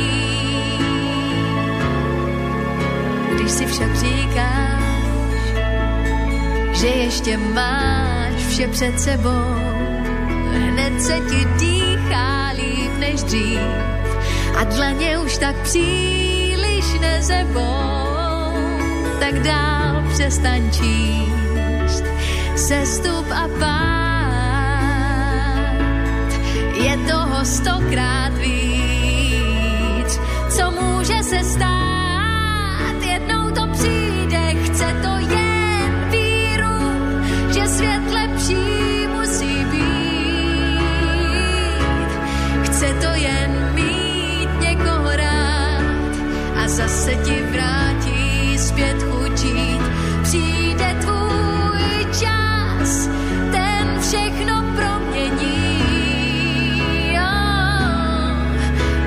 si však říkáš, že ještě máš vše před sebou, hned se ti dýchá líp než dřív a dlaně už tak příliš nezebou, tak dál přestaň číst sestup a pád. Je toho stokrát víc, co může se stát, zase ti vrátí zpět chutít. Přijde tvůj čas, ten všechno promění.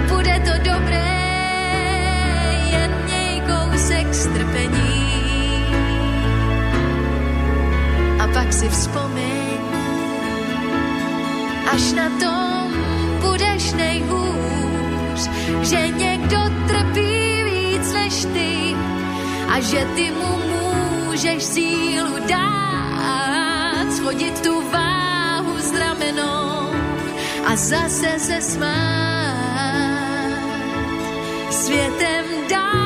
Bude to dobré, jen kousek strpení. A pak si vzpomeň, až na tom budeš nejhůř, že někdo a že ty mu můžeš sílu dát, schodit tu váhu z ramenou a zase se smát. Světem dát